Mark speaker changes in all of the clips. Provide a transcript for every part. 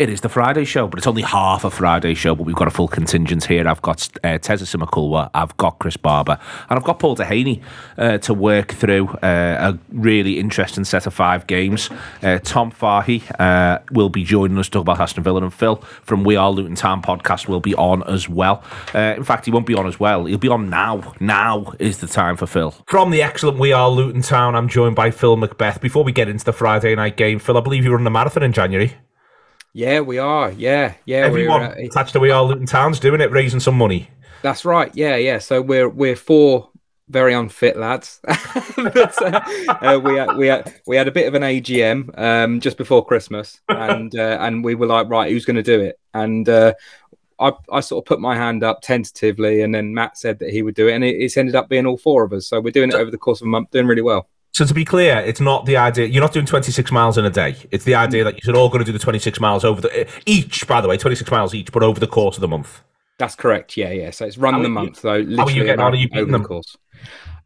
Speaker 1: It is the Friday show, but it's only half a Friday show. But we've got a full contingent here. I've got uh, Teza Simukulwa, I've got Chris Barbour, and I've got Paul Duhaney uh, to work through uh, a really interesting set of five games. Uh, Tom Fahy uh, will be joining us to talk about Aston Villa, and Phil from We Are Luton Town podcast will be on as well. Uh, in fact, he won't be on as well. He'll be on now. Now is the time for Phil.
Speaker 2: From the excellent We Are Luton Town, I'm joined by Phil Macbeth. Before we get into the Friday night game, Phil, I believe you were run the marathon in January.
Speaker 3: Yeah, we are. Yeah, yeah.
Speaker 2: Everyone uh, attached to We Are Luton Town's doing it, raising some money.
Speaker 3: That's right. Yeah, yeah. So we're we're four very unfit lads. but, uh, uh, we had, we had we had a bit of an AGM um, just before Christmas, and uh, and we were like, right, who's going to do it? And uh, I I sort of put my hand up tentatively, and then Matt said that he would do it, and it, it's ended up being all four of us. So we're doing it over the course of a month, doing really well.
Speaker 2: So to be clear, it's not the idea. You're not doing 26 miles in a day. It's the idea that you're all going to do the 26 miles over the eh, each. By the way, 26 miles each, but over the course of the month.
Speaker 3: That's correct. Yeah, yeah. So it's run
Speaker 2: How
Speaker 3: the
Speaker 2: are you-
Speaker 3: month though.
Speaker 2: how are you getting
Speaker 3: about
Speaker 2: Are you beating
Speaker 3: over
Speaker 2: them?
Speaker 3: the course.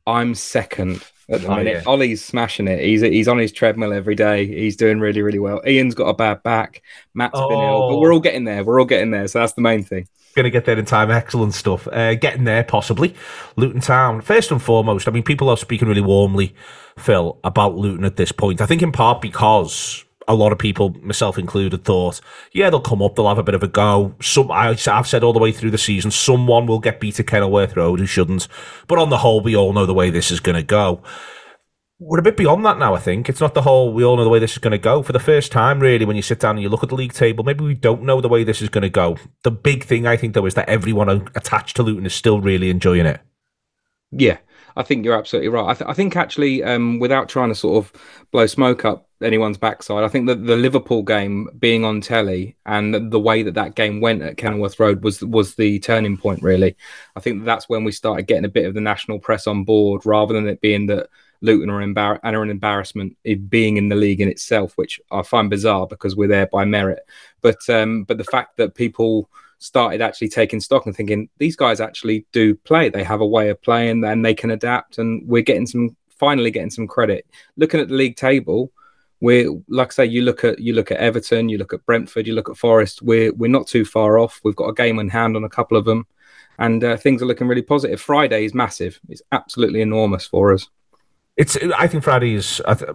Speaker 3: I'm second at the
Speaker 2: Oh,
Speaker 3: minute.
Speaker 2: yeah.
Speaker 3: Ollie's smashing it. He's he's on his treadmill every day. He's doing really really well. Ian's got a bad back. Matt's been ill, but
Speaker 2: Oh.
Speaker 3: we're all getting there. We're all getting there. So that's the main thing.
Speaker 2: Going to get there in time. Excellent stuff. Uh, getting there, possibly. Luton Town. First and foremost, I mean, people are speaking really warmly, Phil, about Luton at this point. I think in part because a lot of people, myself included, thought, yeah, they'll come up, they'll have a bit of a go. Some, I, I've said all the way through the season, someone will get beat at Kenilworth Road who shouldn't. But on the whole, we all know the way this is going to go. We're a bit beyond that now, I think. It's not the whole, we all know the way this is going to go. For the first time, really, when you sit down and you look at the league table, maybe we don't know the way this is going to go. The big thing, I think, though, is that everyone attached to Luton is still really enjoying it.
Speaker 3: Yeah, I think you're absolutely right. I, th- I think actually, um, without trying to sort of blow smoke up anyone's backside, I think that the Liverpool game being on telly and the way that that game went at Kenilworth Road was was the turning point. Really, I think that's when we started getting a bit of the national press on board, rather than it being that Luton are, embar- are an embarrassment in being in the league in itself, which I find bizarre because we're there by merit. But um, but the fact that people started actually taking stock and thinking these guys actually do play. They have a way of playing and they can adapt. And we're getting some finally getting some credit. Looking at the league table, we're like I say, you look at you look at Everton, you look at Brentford, you look at Forest. We're we're not too far off. We've got a game in hand on a couple of them, and uh, things are looking really positive. Friday is massive. It's absolutely enormous for us.
Speaker 2: It's. I think Friday is. I, th-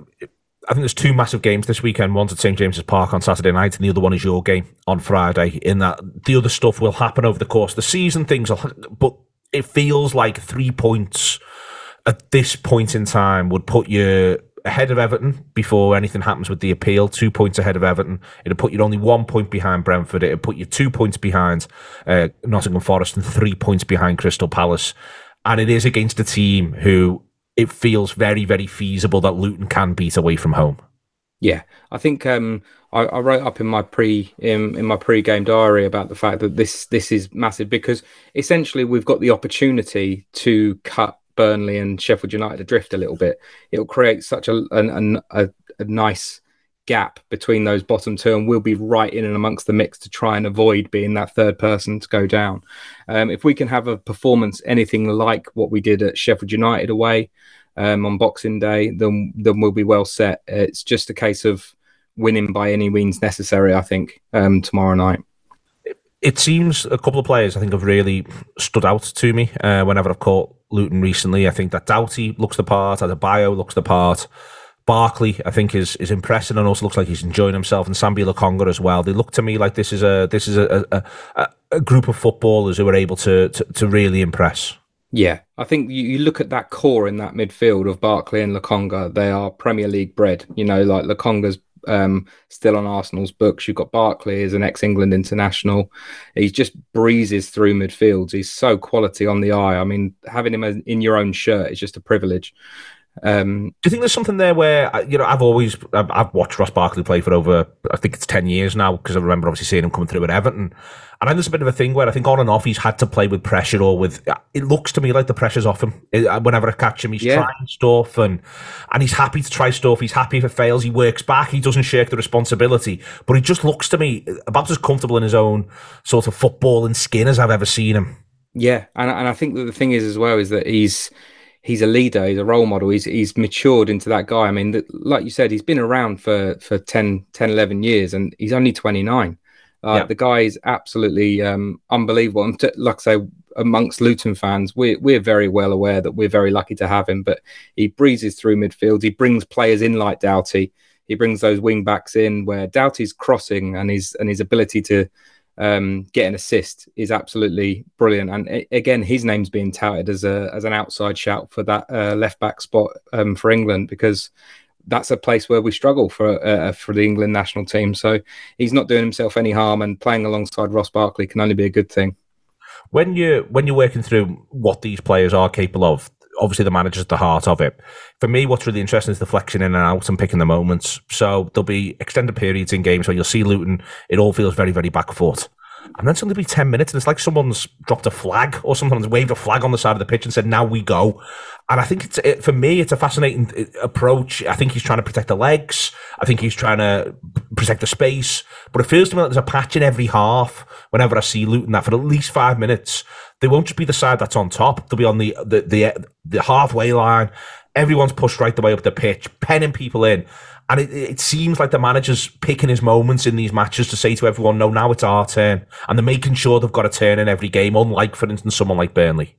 Speaker 2: I think there's two massive games this weekend. One's at St James's Park on Saturday night, and the other one is your game on Friday. In that, the other stuff will happen over the course of the season. Things, will, but it feels like three points at this point in time would put you ahead of Everton before anything happens with the appeal. Two points ahead of Everton. It'd put you only one point behind Brentford. It'd put you two points behind uh, Nottingham Forest and three points behind Crystal Palace. And it is against a team who it feels very, very feasible that Luton can beat away from home.
Speaker 3: Yeah, I think um, I, I wrote up in my pre in, in my pre-game diary about the fact that this this is massive because essentially we've got the opportunity to cut Burnley and Sheffield United adrift a little bit. It'll create such a an, a, a nice gap between those bottom two, and we'll be right in and amongst the mix to try and avoid being that third person to go down. Um, if we can have a performance anything like what we did at Sheffield United away um, on Boxing Day, then then we'll be well set. It's just a case of winning by any means necessary. I think um, tomorrow night.
Speaker 2: It seems a couple of players I think have really stood out to me uh, whenever I've caught Luton recently. I think that Doughty looks the part, Adebayo looks the part. Barkley, I think, is is impressive and also looks like he's enjoying himself, and Sambi Lokonga as well. They look to me like this is a this is a a, a, group of footballers who are able to, to to really impress.
Speaker 3: Yeah, I think you, you look at that core in that midfield of Barkley and Lokonga. They are Premier League bred. You know, like Lokonga's um, still on Arsenal's books. You've got Barkley as an ex-England international. He just breezes through midfields. He's so quality on the eye. I mean, having him in your own shirt is just a privilege. Um,
Speaker 2: Do you think there's something there where uh, you know I've always I've, I've watched Ross Barkley play for over I think it's ten years now because I remember obviously seeing him coming through at Everton, and then there's a bit of a thing where I think on and off he's had to play with pressure or with it looks to me like the pressure's off him. It- uh, whenever I catch him he's
Speaker 3: Yeah.
Speaker 2: trying stuff and and he's happy to try stuff. He's happy if it fails. He works back. He doesn't shirk the responsibility. But he just looks to me about as comfortable in his own sort of football and skin as I've ever seen him.
Speaker 3: Yeah, and and I think that the thing is as well is that he's he's a leader, he's a role model, he's he's matured into that guy. I mean, the, like you said, he's been around for for 10, 10 11 years and he's only 29. Uh, yeah. The guy is absolutely um, unbelievable. And to, like I say, amongst Luton fans, we're, we're very well aware that we're very lucky to have him. But he breezes through midfield. He brings players in like Doughty. He brings those wing backs in where Doughty's crossing and his and his ability to um, get an assist is absolutely brilliant. And again, his name's being touted as a as an outside shout for that uh, left back spot um, for England because that's a place where we struggle for uh, for the England national team. So he's not doing himself any harm, and playing alongside Ross Barkley can only be a good thing.
Speaker 2: When you when you're working through what these players are capable of, obviously the manager's at the heart of it. For me, what's really interesting is the flexing in and out and picking the moments. So there'll be extended periods in games where you'll see Luton. It all feels very, very back foot. And then suddenly be 10 minutes and it's like someone's dropped a flag or someone's waved a flag on the side of the pitch and said, now we go. And I think it's, it, for me, it's a fascinating uh, approach. I think he's trying to protect the legs. I think he's trying to protect the space. But it feels to me like there's a patch in every half whenever I see Luton that for at least five minutes, they won't just be the side that's on top. They'll be on the, the, the, the halfway line. Everyone's pushed right the way up the pitch, penning people in. And it, it seems like the manager's picking his moments in these matches to say to everyone, no, now it's our turn. And they're making sure they've got a turn in every game, unlike, for instance, someone like Burnley.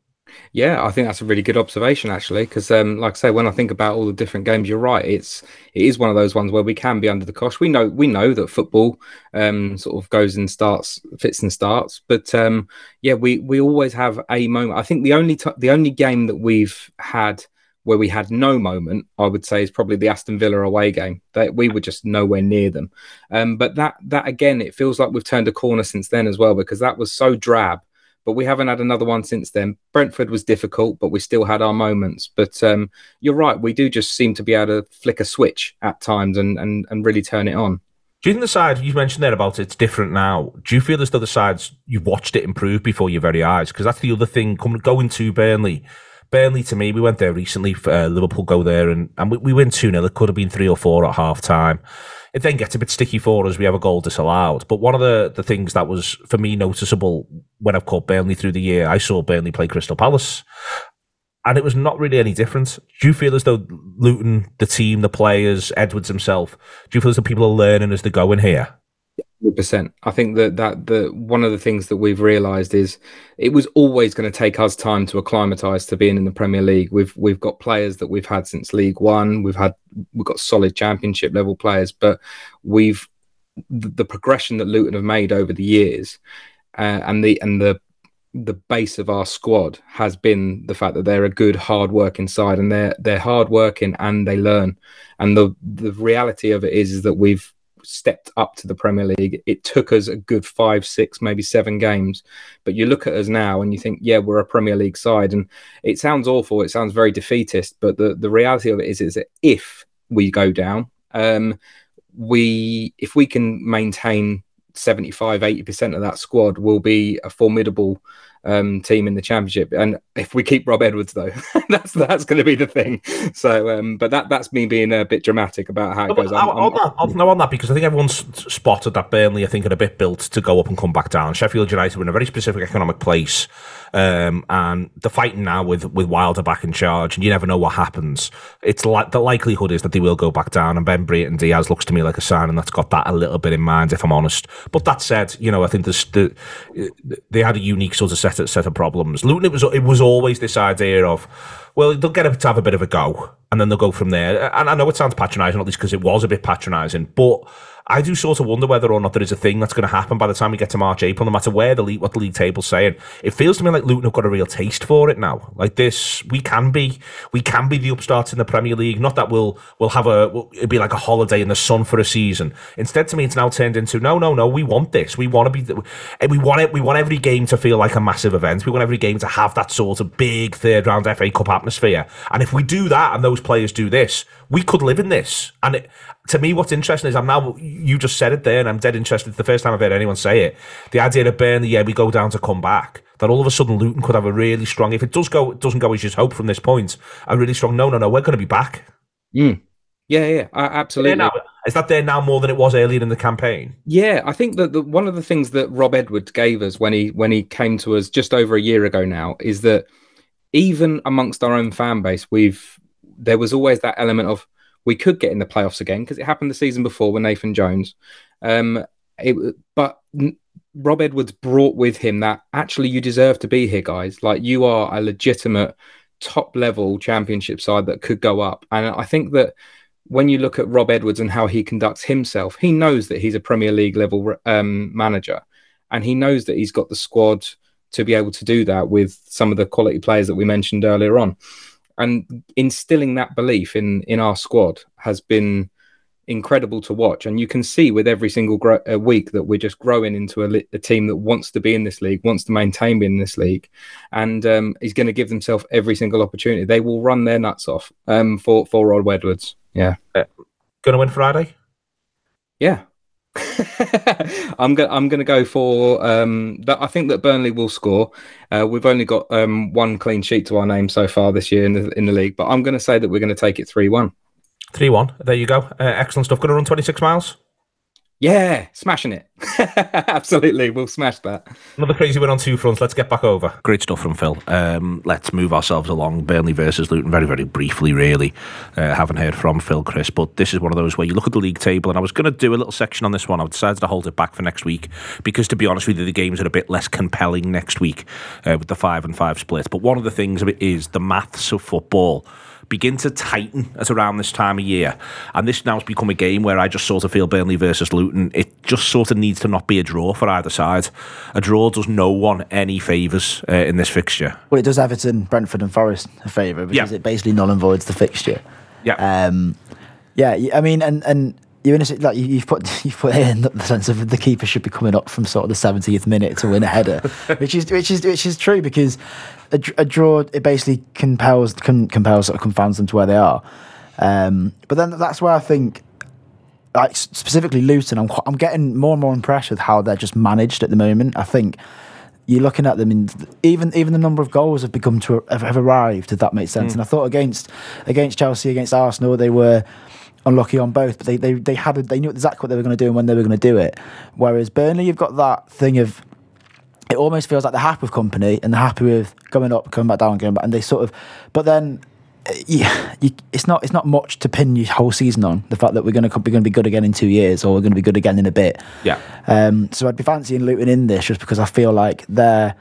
Speaker 3: Yeah, I think that's a really good observation, actually, because, um, like I say, when I think about all the different games, you're right. It's it is one of those ones where we can be under the cosh. We know we know that football um, sort of goes and starts, fits and starts, but um, yeah, we we always have a moment. I think the only t- the only game that we've had where we had no moment, I would say, is probably the Aston Villa away game. That we were just nowhere near them. Um, but that that again, it feels like we've turned a corner since then as well because that was so drab. But we haven't had another one since then. Brentford was difficult, but we still had our moments. But um, you're right, we do just seem to be able to flick a switch at times and and, and really turn it on.
Speaker 2: Do you think the side you mentioned there about it's different now? Do you feel as though the sides you've watched it improve before your very eyes? Because that's the other thing coming going to Burnley Burnley to me, we went there recently. For, uh, Liverpool go there and, and we, we win 2 0. It could have been 3 or 4 at half time. It then gets a bit sticky for us. We have a goal disallowed. But one of the, the things that was, for me, noticeable when I've caught Burnley through the year, I saw Burnley play Crystal Palace. And it was not really any different. Do you feel as though Luton, the team, the players, Edwards himself, do you feel as though people are learning as they go in here?
Speaker 3: Percent. I think that that the one of the things that we've realised is it was always going to take us time to acclimatise to being in the Premier League. We've we've got players that we've had since League One. We've had we've got solid Championship level players, but we've the, the progression that Luton have made over the years, uh, and the and the the base of our squad has been the fact that they're a good hard working side and they're they're hard working and they learn and the the reality of it is is that we've stepped up to the Premier League. It took us a good five, six, maybe seven games. But you look at us now and you think, yeah, we're a Premier League side. And it sounds awful. It sounds very defeatist. But the, the reality of it is, is that if we go down, um, we if we can maintain 75, 80% of that squad, will be a formidable um, team in the championship. And if we keep Rob Edwards, though, that's that's going to be the thing. So, um, but that that's me being a bit dramatic about how it goes.
Speaker 2: I'm, on, that, on, no, on that because I think everyone's spotted that Burnley, I think, are a bit built to go up and come back down. Sheffield United were in a very specific economic place. Um, and they're fighting now with, with Wilder back in charge, and you never know what happens. It's like the likelihood is that they will go back down, and Ben Brereton Diaz looks to me like a sign, and that's got that a little bit in mind, if I'm honest. But that said, you know, I think there's the, they had a unique sort of set of, set of problems. Luton, it was it was always this idea of, well, they'll get to have a bit of a go, and then they'll go from there. And I know it sounds patronising, not least because it was a bit patronising, but I do sort of wonder whether or not there is a thing that's going to happen by the time we get to March, April, no matter where the league, what the league table's saying. It feels to me like Luton have got a real taste for it now. Like this, we can be, we can be the upstarts in the Premier League. Not that we'll, we'll have a, it'll be like a holiday in the sun for a season. Instead, to me, it's now turned into, no, no, no, we want this. We want to be, we want it. We want every game to feel like a massive event. We want every game to have that sort of big third round FA Cup atmosphere. And if we do that and those players do this, we could live in this. And it, to me, what's interesting is I'm now, you just said it there, and I'm dead interested. It's the first time I've heard anyone say it. The idea of Burnley, yeah, we go down to come back. That all of a sudden Luton could have a really strong, if it does go, it doesn't go as you hope from this point, a really strong, no, no, no, we're going to be back.
Speaker 3: Mm. Yeah, yeah, absolutely.
Speaker 2: Now, is that there now more than it was earlier in the campaign?
Speaker 3: Yeah, I think that the, one of the things that Rob Edwards gave us when he when he came to us just over a year ago now is that even amongst our own fan base, we've there was always that element of we could get in the playoffs again because it happened the season before with Nathan Jones. Um, it, but Rob Edwards brought with him that actually you deserve to be here, guys. Like you are a legitimate top level championship side that could go up. And I think that when you look at Rob Edwards and how he conducts himself, he knows that he's a Premier League level um, manager, and he knows that he's got the squad to be able to do that with some of the quality players that we mentioned earlier on. And instilling that belief in in our squad has been incredible to watch. And you can see with every single gro- uh, week that we're just growing into a, li- a, team that wants to be in this league, wants to maintain being in this league, and um, is going to give themselves every single opportunity. They will run their nuts off um, for for Rob Edwards. Yeah, uh,
Speaker 4: going to win Friday.
Speaker 3: Yeah. I'm gonna I'm gonna go for um, that. I think that Burnley will score. Uh, we've only got um, one clean sheet to our name so far this year in the in the league, but I'm to say that we're to take it three one.
Speaker 4: 3 1. There you go. Uh, excellent stuff. To run 26 miles?
Speaker 3: Yeah, smashing it. Absolutely, we'll smash that.
Speaker 4: Another crazy win on two fronts. Let's get back over.
Speaker 2: Great stuff from Phil. Um, let's move ourselves along. Burnley versus Luton, very, very briefly, really. Uh, haven't heard from Phil, Chris, but this is one of those where you look at the league table, and I was going to do a little section on this one. I've decided to hold it back for next week because, to be honest with you, the games are a bit less compelling next week uh, with the five and five split. But one of the things of it is the maths of football begin to tighten at around this time of year. And this now has become a game where I just sort of feel Burnley versus Luton, it just sort of needs to not be a draw for either side. A draw does no one any favours uh, in this fixture.
Speaker 5: Well, it does Everton, Brentford, and Forest a favour because yeah. it basically null and voids the fixture.
Speaker 2: Yeah.
Speaker 5: Um, yeah, I mean, and, and you're in a like you've put you've put in the sense of the keeper should be coming up from sort of the 70th minute to win a header, which is which is which is true because a, a draw it basically compels can, compels sort of confounds them to where they are. Um, but then that's where I think, like specifically Luton, I'm I'm getting more and more impressed with how they're just managed at the moment. I think you're looking at them, and even even the number of goals have become to have, have arrived. If that makes sense. Mm. And I thought against against Chelsea, against Arsenal, they were unlucky on both, but they they they had a, they knew exactly what they were going to do and when they were going to do it. Whereas Burnley, you've got that thing of it almost feels like they're happy with company and they're happy with going up, coming back down, going back, and they sort of. But then, yeah, you, it's not it's not much to pin your whole season on. The fact that we're going to be going to be good again in two years, or we're going to be good again in a bit.
Speaker 2: Yeah.
Speaker 5: Um, so I'd be fancying Luton in this just because I feel like they're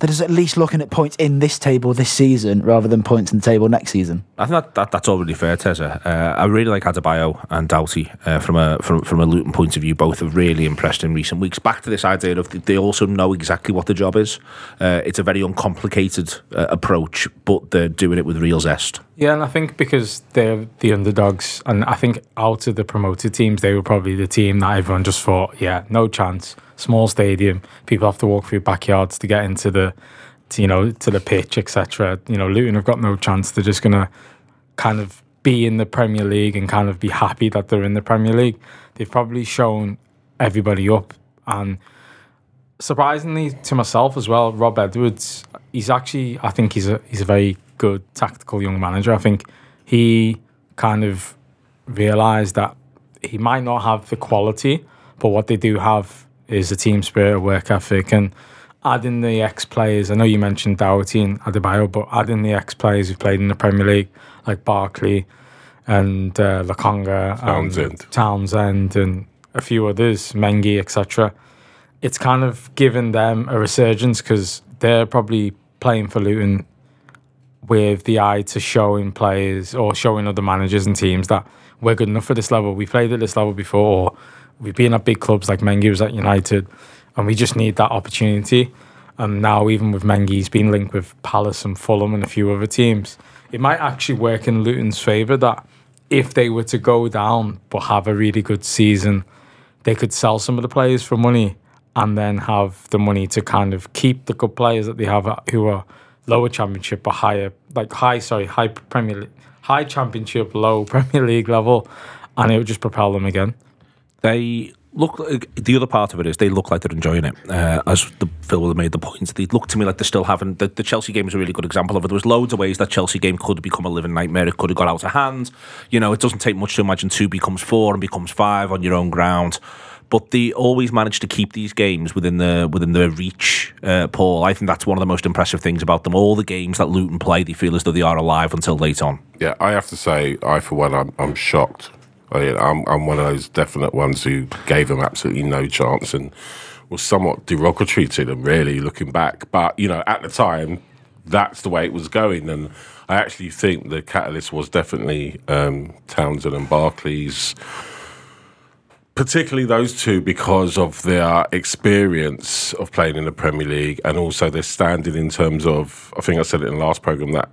Speaker 5: that is at least looking at points in this table this season rather than points in the table next season.
Speaker 2: I think that, that that's all really fair, Tezza. Uh, I really like Adebayo and Doughty uh, from a from, from a Luton point of view. Both have really impressed in recent weeks. Back to this idea of they also know exactly what the job is. Uh, it's a very uncomplicated uh, approach, but they're doing it with real zest.
Speaker 6: Yeah, and I think because they're the underdogs, and I think out of the promoted teams, they were probably the team that everyone just thought, yeah, no chance small stadium. People have to walk through backyards to get into the, to, you know, to the pitch, etc. You know, Luton have got no chance. They're just gonna kind of be in the Premier League and kind of be happy that they're in the Premier League. They've probably shown everybody up, and surprisingly to myself as well, Rob Edwards. He's actually, I think he's a he's a very good tactical young manager. I think he kind of realised that he might not have the quality, but what they do have is the team spirit, a work ethic, and adding the ex players. I know you mentioned Doughty and Adebayo, but adding the ex players who've played in the Premier League, like Barkley and uh, Lokonga,
Speaker 7: Townsend.
Speaker 6: And Townsend, and a few others, Mengi, etc. It's kind of given them a resurgence because they're probably playing for Luton with the eye to showing players or showing other managers and teams that we're good enough for this level. We played at this level before we've been at big clubs like Mengi was at United, and we just need that opportunity. And now, even with Mengi, he's been linked with Palace and Fulham and a few other teams. It might actually work in Luton's favour that if they were to go down but have a really good season, they could sell some of the players for money and then have the money to kind of keep the good players that they have who are lower championship or higher, like high, sorry, high Premier League, high championship, low Premier League level, and it would just propel them again
Speaker 2: they look, the other part of it is they look like they're enjoying it. Uh, as the Phil would have made the points, they look to me like they're still having the, the Chelsea game is a really good example of it. There was loads of ways that Chelsea game could have become a living nightmare. It could have got out of hand. You know, it doesn't take much to imagine two becomes four and becomes five on your own ground. But they always manage to keep these games within the within their reach. Uh, Paul, I think that's one of the most impressive things about them. All the games that Luton play, they feel as though they are alive until late on.
Speaker 7: Yeah, I have to say, I for one, I'm, I'm shocked. I, I'm, I'm one of those definite ones who gave them absolutely no chance and was somewhat derogatory to them, really, looking back. But, you know, at the time, that's the way it was going. And I actually think the catalyst was definitely um, Townsend and Barclays, particularly those two because of their experience of playing in the Premier League and also their standing in terms of, I think I said it in the last programme, that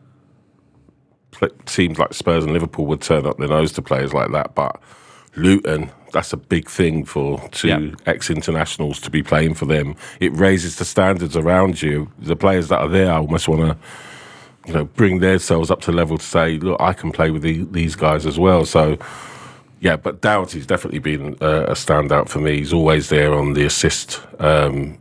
Speaker 7: teams like Spurs and Liverpool would turn up their nose to players like that. But Luton, that's a big thing for two
Speaker 2: Yeah.
Speaker 7: ex internationals to be playing for them. It raises the standards around you. The players that are there I almost want to, you know, bring themselves up to level to say, look, I can play with the, these guys as well. So. Yeah, but Doughty's definitely been uh, a standout for me. He's always there on the assist, um,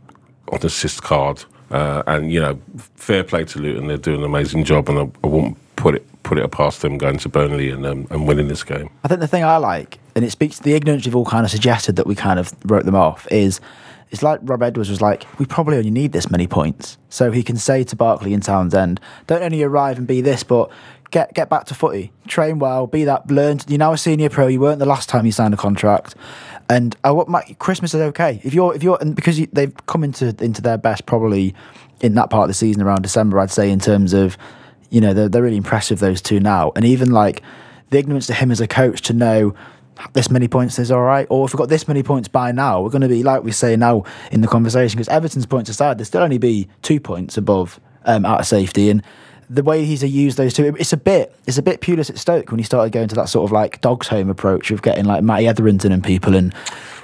Speaker 7: on the assist card, uh, and you know, fair play to Luton. They're doing an amazing job, and I, I won't put it put it past them going to Burnley and um, and winning this game.
Speaker 5: I think the thing I like, and it speaks to the ignorance you've all kind of suggested that we kind of wrote them off, is it's like Rob Edwards was like, we probably only need this many points. So he can say to Barkley and Townsend, don't only arrive and be this, but get get back to footy, train well, be that learned. You're now a senior pro. You weren't the last time you signed a contract. And I want my Christmas is okay if you're if you're and because you, they've come into into their best probably in that part of the season around December. I'd say in terms of you know they're, they're really impressive those two now and even like the ignorance to him as a coach to know this many points is all right or if we've got this many points by now we're going to be like we say now in the conversation because everton's points aside there'll still only be two points above um, out of safety and the way he's used those two it's a bit it's a bit Pulis at Stoke when he started going to that sort of like dog's home approach of getting like Matty Etherington and people and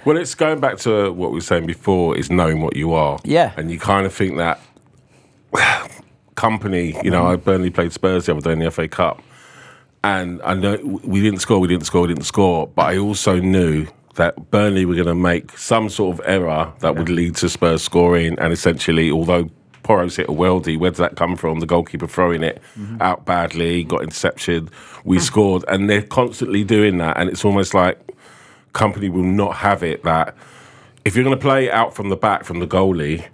Speaker 7: Well, it's going back to what we were saying before: is knowing what you are.
Speaker 5: Yeah.
Speaker 7: and you kind of think that Kompany. You know, I Burnley played Spurs the other day in the FA Cup, and I know we didn't score, we didn't score, we didn't score. But I also knew that Burnley were going to make some sort of error that would lead to Spurs scoring, and essentially, although. Porro's hit a weldy. Where did that come from? The goalkeeper throwing it mm-hmm. out badly, got interception. We scored, and they're constantly doing that. And it's almost like Kompany will not have it that if you're going to play out from the back from the goalie,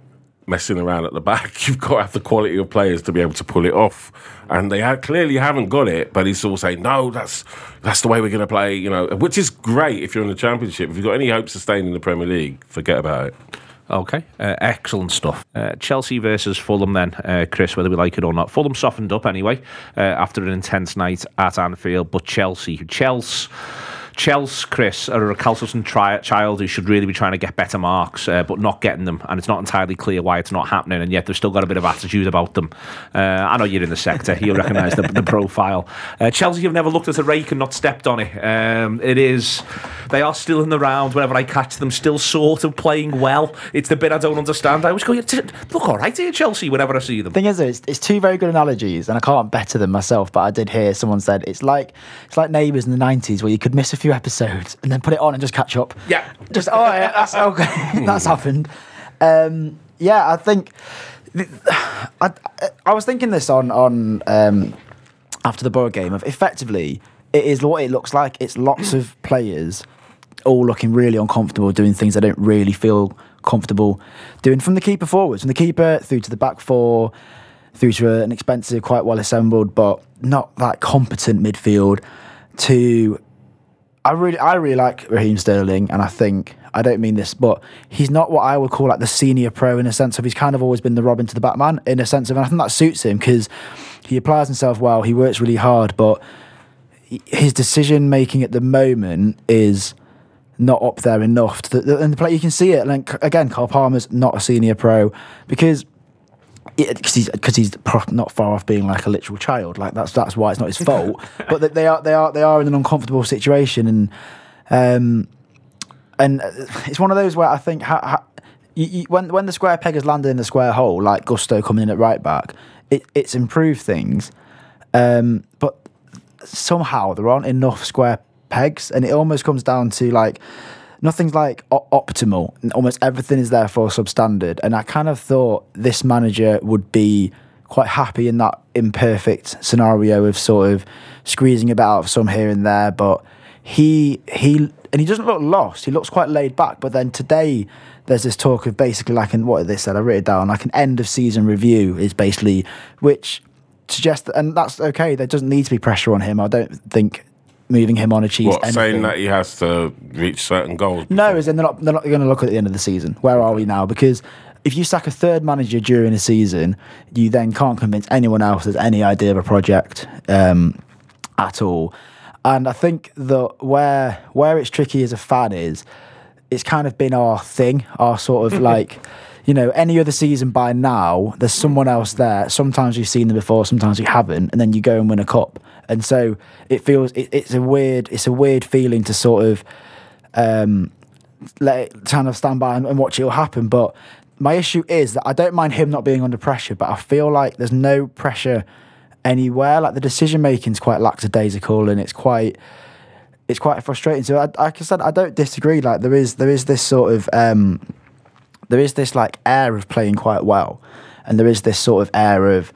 Speaker 7: messing around at the back, you've got to have the quality of players to be able to pull it off. And they ha- clearly haven't got it, but he's all saying, no, that's that's the way we're going to play, you know, which is great if you're in the championship. If you've got any hopes of staying in the Premier League, forget about it.
Speaker 2: Okay, uh, excellent stuff. Uh, Chelsea versus Fulham, then, uh, Chris, whether we like it or not. Fulham softened up anyway uh, after an intense night at Anfield, but Chelsea, Chelsea. Chelsea, Chris, are a recalcitrant tri- child who should really be trying to get better marks, uh, but not getting them, and it's not entirely clear why it's not happening, and yet they've still got a bit of attitude about them. Uh, I know you're in the sector; you'll recognise the, the profile. Uh, Chelsea have never looked at a rake and not stepped on it. Um, it is they are still in the round whenever I catch them, still sort of playing well. It's the bit I don't understand. I always go, "You t- look all right here, Chelsea, whenever I see them.
Speaker 5: thing is, it's, it's two very good analogies, and I can't better them myself. But I did hear someone said it's like it's like Neighbours in the nineties, where you could miss a few episodes and then put it on and just catch up.
Speaker 2: Yeah.
Speaker 5: just oh yeah, that's okay, that's happened. Um, yeah, I think I, I was thinking this on on um, after the Boro game of effectively it is what it looks like. It's lots of players all looking really uncomfortable doing things they don't really feel comfortable doing from the keeper forwards, from the keeper through to the back four, through to an expensive, quite well assembled, but not that competent midfield. To I really, I really like Raheem Sterling, and I think I don't mean this, but he's not what I would call like the senior pro in a sense of he's kind of always been the Robin to the Batman in a sense of, and I think that suits him because he applies himself well, he works really hard, but his decision making at the moment is not up there enough. To the, and the play you can see it. Like again, Cole Palmer's not a senior pro because because he's because he's not far off being like a literal child. Like that's that's why it's not his fault. but they are they are they are in an uncomfortable situation, and um, and uh, it's one of those where I think ha, ha, you, you, when when the square peg has landed in the square hole, like Gusto coming in at right back, it, it's improved things. Um, but somehow there aren't enough square pegs, and it almost comes down to like nothing's like o- optimal. Almost everything is therefore substandard. And I kind of thought this manager would be quite happy in that imperfect scenario of sort of squeezing a bit out of some here and there. But he he and he doesn't look lost. He looks quite laid back. But then today there's this talk of basically like an what they said. I wrote it down like an end of season review is basically which suggests and that's okay. There doesn't need to be pressure on him. I don't think moving him on achieves
Speaker 7: What,
Speaker 5: anything.
Speaker 7: saying that he has to reach certain goals?
Speaker 5: No, as in they're not, they're not going to look at the end of the season. Where are we now? Because if you sack a third manager during a season, you then can't convince anyone else there's any idea of a project um, at all. And I think that where where it's tricky as a fan is, it's kind of been our thing, our sort of like. You know, any other season by now, there's someone else there. Sometimes you've seen them before, sometimes you haven't, and then you go and win a cup. And so it feels it, it's a weird, it's a weird feeling to sort of um, let it kind of stand by and, and watch it all happen. But my issue is that I don't mind him not being under pressure, but I feel like there's no pressure anywhere. Like the decision making is quite lackadaisical and it's quite it's quite frustrating. So I, like I said, I don't disagree. Like there is there is this sort of um, there is this like air of playing quite well, and there is this sort of air of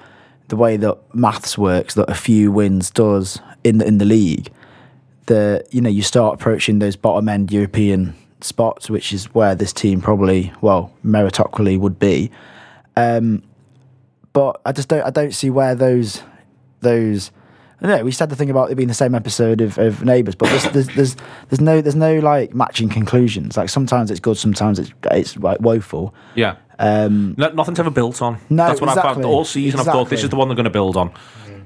Speaker 5: the way that maths works that a few wins does in the in the league. The you know you start approaching those bottom end European spots, which is where this team probably well meritocratically would be. Um, but I just don't I don't see where those those. I we said the thing about it being the same episode of, of Neighbours, but there's, there's there's there's no there's no like matching conclusions. Like sometimes it's good, sometimes it's it's like woeful.
Speaker 2: Yeah.
Speaker 5: Um,
Speaker 2: No, nothing's ever built on.
Speaker 5: No,
Speaker 2: That's what I've
Speaker 5: exactly.
Speaker 2: found all season. I've thought this is the one they're going to build on.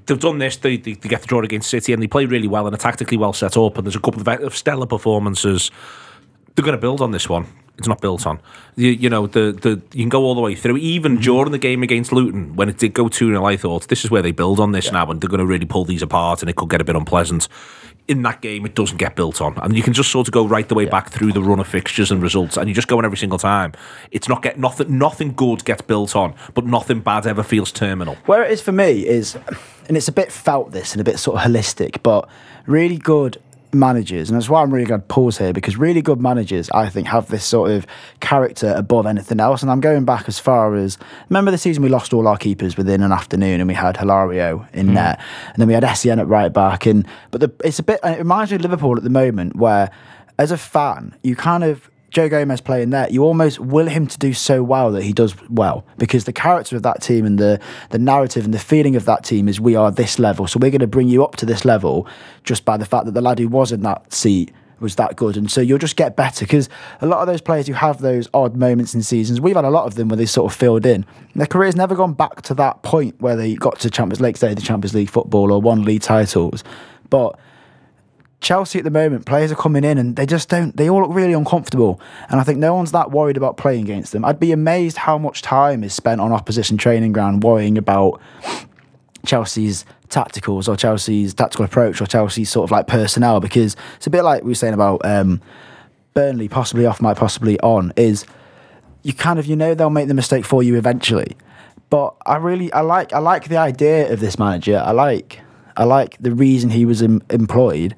Speaker 2: They've done this. They, they, they get the draw against City and they play really well and are tactically well set up. And there's a couple of, stellar performances. They're going to build on this one. It's not built on. You, you know, the, the you can go all the way through. Even
Speaker 5: Mm-hmm.
Speaker 2: during the game against Luton, when it did go 2 0, I thought this is where they build on this now and they're going to really pull these apart and it could get a bit unpleasant. In that game, it doesn't get built on. And you can just sort of go right the way back through the run of fixtures and results and you just go in every single time. It's not get nothing nothing good gets built on, but nothing bad ever feels terminal.
Speaker 5: Where it is for me is, and it's a bit felt this and a bit sort of holistic, but really good managers, and that's why I'm really glad Paul's here because really good managers, I think, have this sort of character above anything else. And I'm going back as far as remember the season we lost all our keepers within an afternoon, and we had Hilario in hmm. net, and then we had Essien at right back, and but the, it's a bit. It reminds me of Liverpool at the moment, where as a fan, you kind of Joe Gomez playing there, you almost will him to do so well that he does well because the character of that team and the the narrative and the feeling of that team is we are this level, so we're going to bring you up to this level just by the fact that the lad who was in that seat was that good, and so you'll just get better because a lot of those players who have those odd moments in seasons, we've had a lot of them where they sort of filled in. Their career's never gone back to that point where they got to Champions League, say the Champions League football or won league titles, but Chelsea at the moment, players are coming in and they just don't, they all look really uncomfortable. And I think no one's that worried about playing against them. I'd be amazed how much time is spent on opposition training ground worrying about Chelsea's tacticals or Chelsea's tactical approach or Chelsea's sort of like personnel because it's a bit like we were saying about um, Burnley, possibly off, might possibly on, is you kind of, you know, they'll make the mistake for you eventually. But I really, I like, I like the idea of this manager. I like, I like the reason he was em- employed.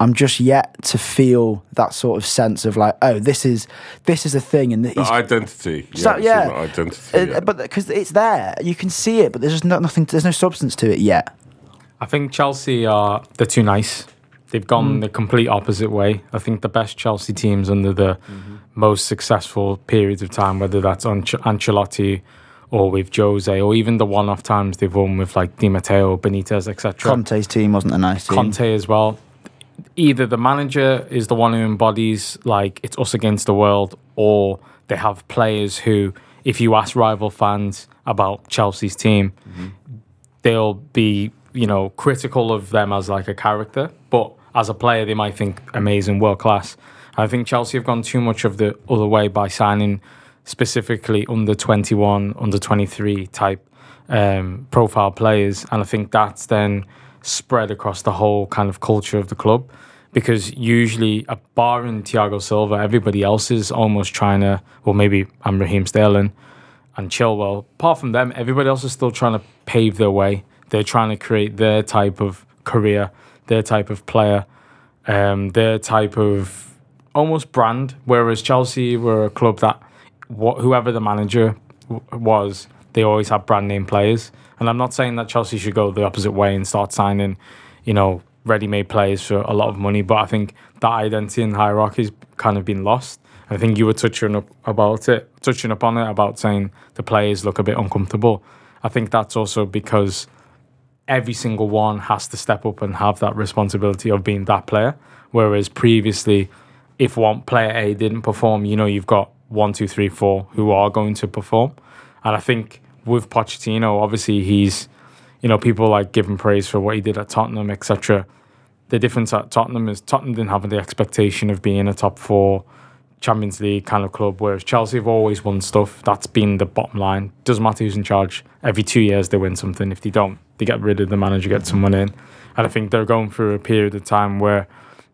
Speaker 5: I'm just yet to feel that sort of sense of like, oh, this is this is a thing, and
Speaker 7: The identity.
Speaker 5: so,
Speaker 7: it's
Speaker 5: yeah,
Speaker 7: Identity.
Speaker 5: Uh,
Speaker 7: yeah.
Speaker 5: but because it's there, you can see it, but there's just no, nothing. There's no substance to it yet.
Speaker 6: I think Chelsea are they're too nice. They've gone the complete opposite way. I think the best Chelsea teams under the most successful periods of time, whether that's on Ch- Ancelotti or with Jose, or even the one-off times they've won with like Di Matteo, Benitez, etc.
Speaker 5: Conte's team wasn't a nice team.
Speaker 6: Conte as well. Either the manager is the one who embodies like it's us against the world, or they have players who, if you ask rival fans about Chelsea's team, they'll be you know critical of them as like a character, but as a player they might think amazing, world class. I think Chelsea have gone too much of the other way by signing specifically under twenty one, under twenty three type um, profile players, and I think that's then spread across the whole kind of culture of the club. Because usually, a bar in Thiago Silva, everybody else is almost trying to, well, maybe I'm Raheem Sterling and Chilwell. Apart from them, everybody else is still trying to pave their way. They're trying to create their type of career, their type of player, um, their type of almost brand. Whereas Chelsea were a club that wh- whoever the manager w- was, they always have brand name players. And I'm not saying that Chelsea should go the opposite way and start signing, you know, ready-made players for a lot of money. But I think that identity and hierarchy's kind of been lost. I think you were touching up about it, touching upon it about saying the players look a bit uncomfortable. I think that's also because every single one has to step up and have that responsibility of being that player. Whereas previously, if one player A didn't perform, you know, you've got one, two, three, four who are going to perform. And I think with Pochettino, obviously he's, you know, people like him praise for what he did at Tottenham, etc. The difference at Tottenham is Tottenham didn't have the expectation of being a top four Champions League kind of club, whereas Chelsea have always won stuff. That's been the bottom line. Doesn't matter who's in charge. Every two years they win something. If they don't, they get rid of the manager, get someone in. And I think they're going through a period of time where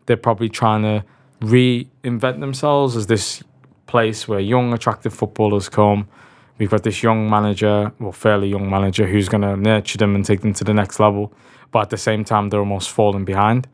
Speaker 6: they're probably trying to reinvent themselves as this place where young, attractive footballers come. We've got this young manager, well, fairly young manager, who's going to nurture them and take them to the next level. But at the same time, they're almost falling behind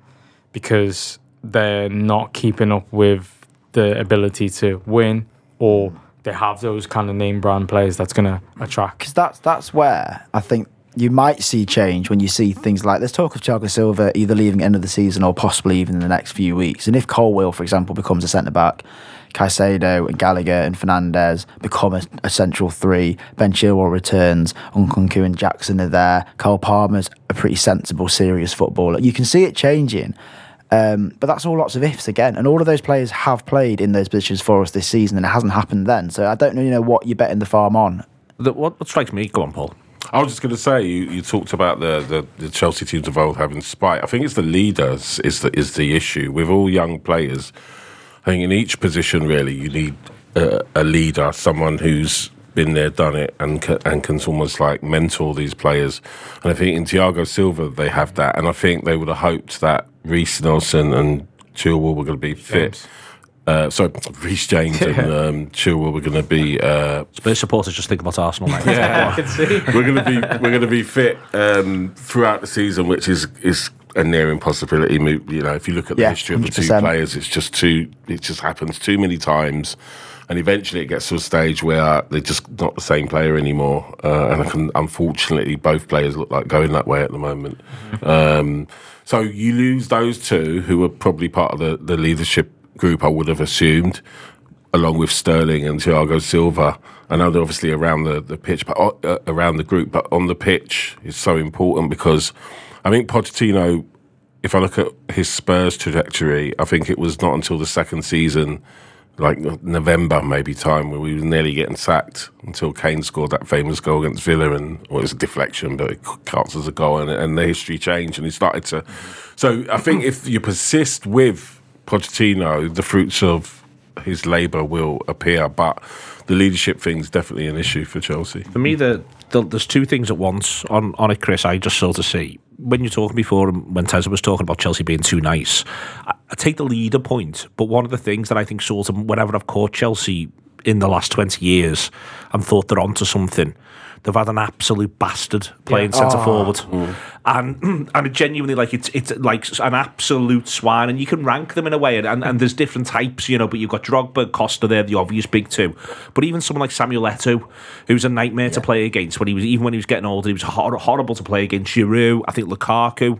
Speaker 6: because they're not keeping up with the ability to win or hmm. they have those kind of name brand players that's going to attract.
Speaker 5: because that's that's where I think you might see change when you see things like there's talk of Thiago Silva either leaving at the end of the season or possibly even in the next few weeks. And if Colwill, for example, becomes a centre back, Caicedo and Gallagher and Fernandez become a, a central three. Ben Chilwell returns. Nkunku and Jackson are there. Cole Palmer's a pretty sensible, serious footballer. You can see it changing. Um, but that's all lots of ifs again, and all of those players have played in those positions for us this season, and it hasn't happened then. So I don't really know what you're betting the farm on.
Speaker 2: The, what, what strikes me, go on, Paul.
Speaker 7: I was just going to say you, you talked about the, the, the Chelsea teams of old having spite. I think it's the leaders is the is the issue with all young players. I think in each position really you need a, a leader, someone who's been there, done it, and and can almost like mentor these players. And I think in Thiago Silva they have that, and I think they would have hoped that Reece Nelson and Chilwell were going to be fit.
Speaker 6: James.
Speaker 7: Uh, sorry, Reece James and um, Chilwell were going to be uh,
Speaker 2: Spurs supporters just think about Arsenal, mate.
Speaker 6: Yeah, I can see.
Speaker 7: we're gonna be we're gonna be fit um, throughout the season, which is is a near impossibility. You know, if you look at the
Speaker 5: Yeah,
Speaker 7: history of the two players, it's just too. It just happens too many times, and eventually it gets to a stage where they're just not the same player anymore. Uh, and I can, unfortunately, both players look like going that way at the moment. Um, so you lose those two, who were probably part of the, the leadership group. I would have assumed along with Sterling and Thiago Silva. I know they're obviously around the, the pitch, but uh, around the group, but on the pitch is so important because I think Pochettino, if I look at his Spurs trajectory, I think it was not until the second season, like November maybe time, where we were nearly getting sacked until Kane scored that famous goal against Villa, and well, it was a deflection, but it counts as a goal, and, and the history changed, and he started to. So I think if you persist with Pochettino, the fruits of his labour will appear, but the leadership thing's definitely an issue for Chelsea.
Speaker 2: For me, the, there's two things at once on, on it, Chris. I just sort of see when you're talking before, when Tezza was talking about Chelsea being too nice, I, I take the leader point. But one of the things that I think sort of whenever I've caught Chelsea in the last 20 years and thought they're onto something, they've had an absolute bastard playing centre oh. forward, mm. and and it genuinely like it's it's like an absolute swine, and you can rank them in a way, and, and, and there's different types, you know. But you've got Drogba, Costa, they're the obvious big two, but even someone like Samuel Eto'o, who's a nightmare to play against when he was even when he was getting older, he was hor- horrible to play against. Giroud, I think Lukaku.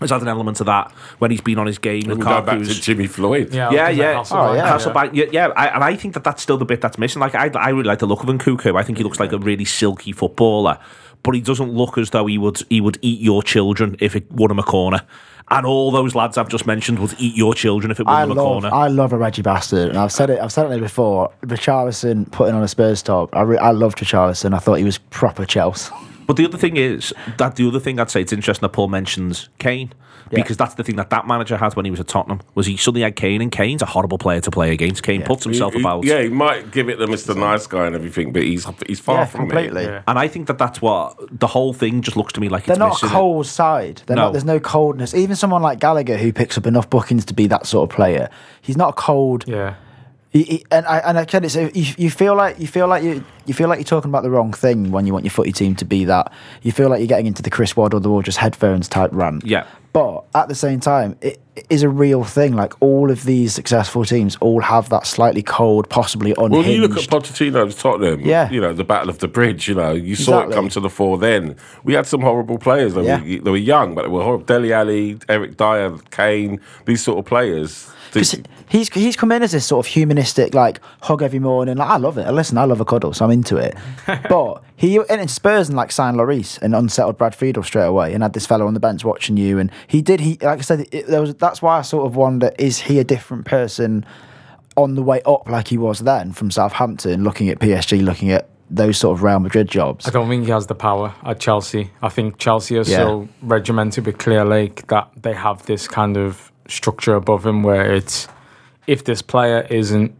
Speaker 2: Has had an element of that when he's been on his game.
Speaker 7: We go back to Jimmy Floyd.
Speaker 6: Yeah,
Speaker 2: yeah, yeah.
Speaker 6: gonna say Hasselbaink,
Speaker 5: Oh, yeah.
Speaker 2: Hasselbaink, yeah, yeah. I, and I think that that's still the bit that's missing. Like, I, I really like the look of Nkunku. I think he looks like a really silky footballer, but he doesn't look as though he would he would eat your children if it won him a corner. And all those lads I've just mentioned would eat your children if it won
Speaker 5: I
Speaker 2: them a
Speaker 5: love,
Speaker 2: corner.
Speaker 5: I love a Reggie bastard, and I've said it. I've said it there before. Richarlison putting on a Spurs top. I, re- I loved Richarlison. I thought he was proper Chelsea.
Speaker 2: But the other thing is that the other thing I'd say it's interesting that Paul mentions Kane because that's the thing that that manager had when he was at Tottenham was he suddenly had Kane and Kane's a horrible player to play against. Kane puts himself
Speaker 7: He- he-
Speaker 2: about.
Speaker 7: Yeah, he might give it the Mr. Nice Guy and everything, but he's he's far
Speaker 5: yeah,
Speaker 7: from
Speaker 5: completely.
Speaker 7: it.
Speaker 6: Yeah.
Speaker 2: And I think that that's what the whole thing just looks to me like
Speaker 5: They're
Speaker 2: it's
Speaker 5: not
Speaker 2: missing
Speaker 5: a
Speaker 2: it.
Speaker 5: cold side. They're
Speaker 2: No.
Speaker 5: not, there's no coldness. Even someone like Gallagher, who picks up enough bookings to be that sort of player, he's not a cold.
Speaker 6: Yeah.
Speaker 5: He, he, and I and I get it. So you, you feel like you feel like you you feel like you're talking about the wrong thing when you want your footy team to be that. You feel like you're getting into the Chris Waddle, the just headphones type rant.
Speaker 2: Yeah.
Speaker 5: But at the same time, it, it is a real thing. Like all of these successful teams all have that slightly cold, possibly unhinged.
Speaker 7: Well, you look at Pochettino's Tottenham,
Speaker 5: Yeah.
Speaker 7: you know, the Battle of the Bridge, you know, you saw
Speaker 5: Exactly.
Speaker 7: it come to the fore then. We had some horrible players. They,
Speaker 5: Yeah.
Speaker 7: were, they were young, but they were horrible. Dele Alli, Eric Dier, Kane, these sort of players.
Speaker 5: Because he's he's come in as this sort of humanistic, like hug every morning. Like I love it. Listen, I love a cuddle, so I'm into it. but he entered Spurs and like signed Lloris and unsettled Brad Friedel straight away, and had this fellow on the bench watching you. And he did. He like I said, it, there was. That's why I sort of wonder: is he a different person on the way up, like he was then from Southampton, looking at PSG, looking at those sort of Real Madrid jobs?
Speaker 6: I don't think he has the power at Chelsea. I think Chelsea are
Speaker 5: Yeah.
Speaker 6: so regimented with Clearlake that they have this kind of structure above him where it's if this player isn't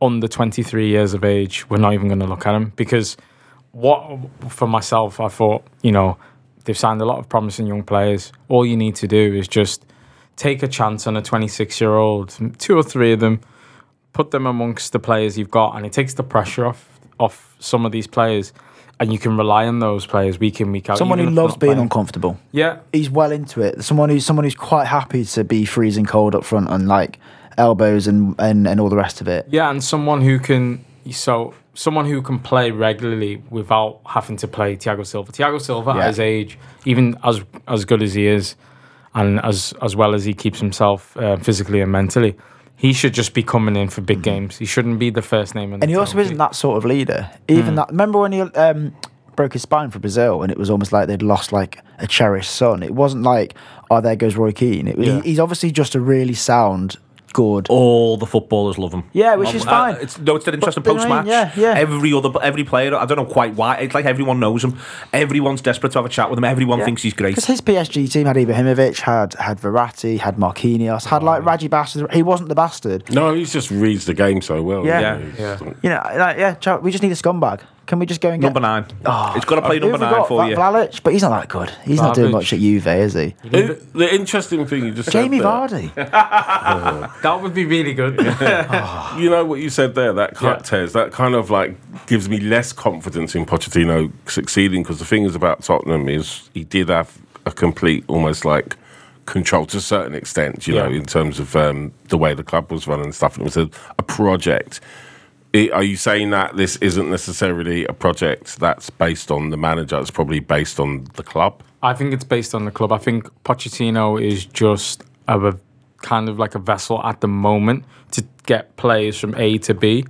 Speaker 6: under 23 years of age, we're not even going to look at him because what for myself, I thought, you know, they've signed a lot of promising young players. All you need to do is just take a chance on a 26 year old, two or three of them, put them amongst the players you've got, and it takes the pressure off off some of these players, and you can rely on those players week in week out.
Speaker 5: Someone who
Speaker 6: even if they're
Speaker 5: loves being
Speaker 6: playing.
Speaker 5: uncomfortable.
Speaker 6: Yeah,
Speaker 5: he's well into it. Someone who's someone who's quite happy to be freezing cold up front and like elbows and and, and all the rest of it.
Speaker 6: yeah, and someone who can so someone who can play regularly without having to play Thiago Silva. Thiago Silva
Speaker 5: Yeah.
Speaker 6: at his age, even as as good as he is, and as as well as he keeps himself uh, physically and mentally. He should just be coming in for big games. He shouldn't be the first name. In the
Speaker 5: And he also isn't that sort of leader. Even that. Remember when he um, broke his spine for Brazil, and it was almost like they'd lost like a cherished son. It wasn't like, oh, there goes Roy Keane. It,
Speaker 6: Yeah.
Speaker 5: he, he's obviously just a really sound, good.
Speaker 4: All the footballers love him.
Speaker 5: Yeah, which is
Speaker 4: Uh,
Speaker 5: fine.
Speaker 4: it's no, it's an interesting
Speaker 5: But, you know
Speaker 4: post
Speaker 5: what I
Speaker 4: match.
Speaker 5: mean? Yeah, yeah.
Speaker 4: Every other, every player. I don't know quite why. It's like everyone knows him. Everyone's desperate to have a chat with him. Everyone thinks he's great.
Speaker 5: Because his PSG team had Ibrahimovic, had had Verratti, had Marquinhos, had like Raji Bastard. He wasn't the bastard.
Speaker 7: No, he just reads the game so well.
Speaker 5: Yeah.
Speaker 7: doesn't?
Speaker 6: Yeah.
Speaker 5: You know, like, yeah, Chow, we just need a scumbag. Can we just go and get
Speaker 4: Number nine.
Speaker 5: Oh,
Speaker 4: it's got to play
Speaker 5: Who
Speaker 4: number
Speaker 5: have we
Speaker 4: nine
Speaker 5: got?
Speaker 4: for you.
Speaker 5: Vlahovic, but he's not that good. He's not doing
Speaker 6: Vlahovic.
Speaker 5: much at Juve, is he?
Speaker 7: It- the interesting thing you just
Speaker 5: Jamie
Speaker 7: said there,
Speaker 5: Vardy.
Speaker 6: that would be really good.
Speaker 7: you know what you said there, that cut
Speaker 6: Yeah.
Speaker 7: Tez, that kind of like gives me less confidence in Pochettino succeeding because the thing is about Tottenham is he did have a complete, almost like control to a certain extent, you know,
Speaker 6: Yeah.
Speaker 7: in terms of um, the way the club was run and stuff. And it was a, a project. Are you saying that this isn't necessarily a project that's based on the manager? It's probably based on the club.
Speaker 6: I think it's based on the club. I think Pochettino is just a, a kind of like a vessel at the moment to get players from A to B,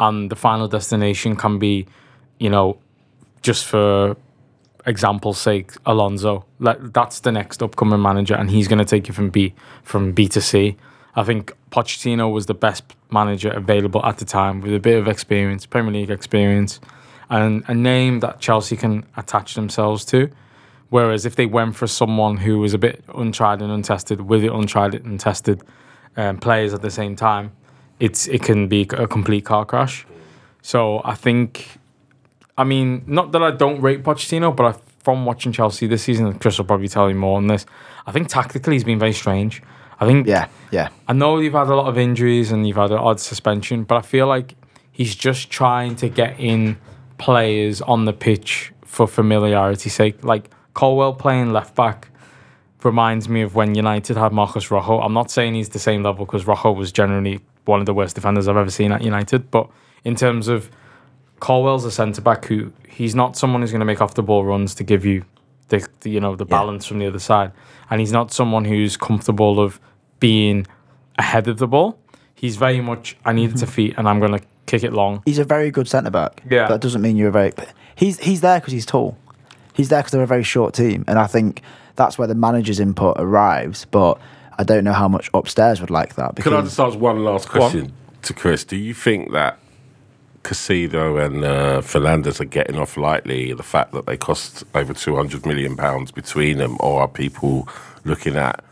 Speaker 6: and the final destination can be, you know, just for example's sake, Alonso. That's the next upcoming manager, and he's going to take you from B from B to C. I think Pochettino was the best manager available at the time with a bit of experience, Premier League experience, and a name that Chelsea can attach themselves to. Whereas if they went for someone who was a bit untried and untested with the untried and untested um, players at the same time, it's it can be a complete car crash. So I think, I mean, not that I don't rate Pochettino, but I, from watching Chelsea this season, Chris will probably tell you more on this. I think tactically he's been very strange. I think
Speaker 5: Yeah, yeah.
Speaker 6: I know you've had a lot of injuries and you've had an odd suspension, but I feel like he's just trying to get in players on the pitch for familiarity's sake. Like Colwill playing left back reminds me of when United had Marcus Rojo. I'm not saying he's the same level because Rojo was generally one of the worst defenders I've ever seen at United, but in terms of Colwill's a centre back who he's not someone who's going to make off the ball runs to give you the, the you know the balance from the other side, and he's not someone who's comfortable of being ahead of the ball. He's very much I need it to feet and I'm going to kick it long.
Speaker 5: He's a very good centre back.
Speaker 6: Yeah.
Speaker 5: That doesn't mean you're a very. He's he's there because he's tall. He's there because they're a very short team, and I think that's where the manager's input arrives. But I don't know how much upstairs would like that. Because
Speaker 7: Can I just ask one last question to Chris? Do you think that Caicedo and uh, Fernandez are getting off lightly the fact that they cost over two hundred million pounds between them, or are people looking at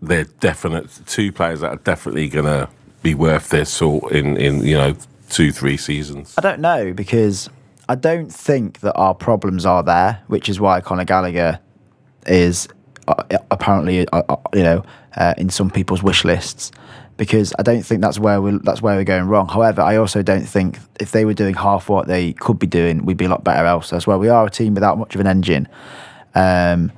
Speaker 7: they're definite two players that are definitely going to be worth their salt in in you know two three seasons?
Speaker 5: I don't know because I don't think that our problems are there, which is why Conor Gallagher is uh, apparently, uh, uh, you know, uh, in some people's wish lists. Because I don't think that's where we that's where we're going wrong. However, I also don't think if they were doing half what they could be doing, we'd be a lot better else. That's where we are a team without much of an engine. Um,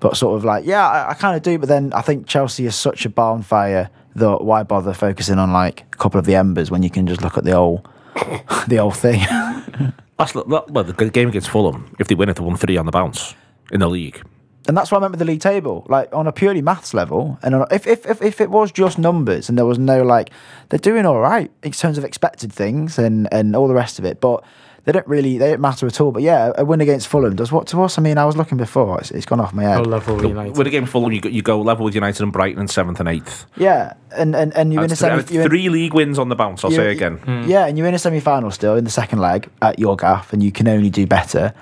Speaker 5: but sort of like, yeah, I, I kind of do. But then I think Chelsea is such a bonfire that why bother focusing on like a couple of the embers when you can just look at the whole, the whole thing.
Speaker 2: That's look, well, the game against Fulham. If they win it, they won three on the bounce in the league.
Speaker 5: And that's what I meant with the league table. Like on a purely maths level, and on, if, if if if it was just numbers and there was no like, they're doing all right in terms of expected things and and all the rest of it, but. They don't really, they don't matter at all. But yeah, a win against Fulham does what to us? I mean, I was looking before; it's, it's gone off my head.
Speaker 6: Oh, level United.
Speaker 2: With a game Fulham, you go, you go level with United and Brighton in seventh and eighth.
Speaker 5: Yeah, and and and you win a
Speaker 2: That's
Speaker 5: semi.
Speaker 2: three,
Speaker 5: you win-
Speaker 2: three league wins on the bounce. I'll say again.
Speaker 5: Yeah, and you're in a semi final still in the second leg at your gaff, and you can only do better.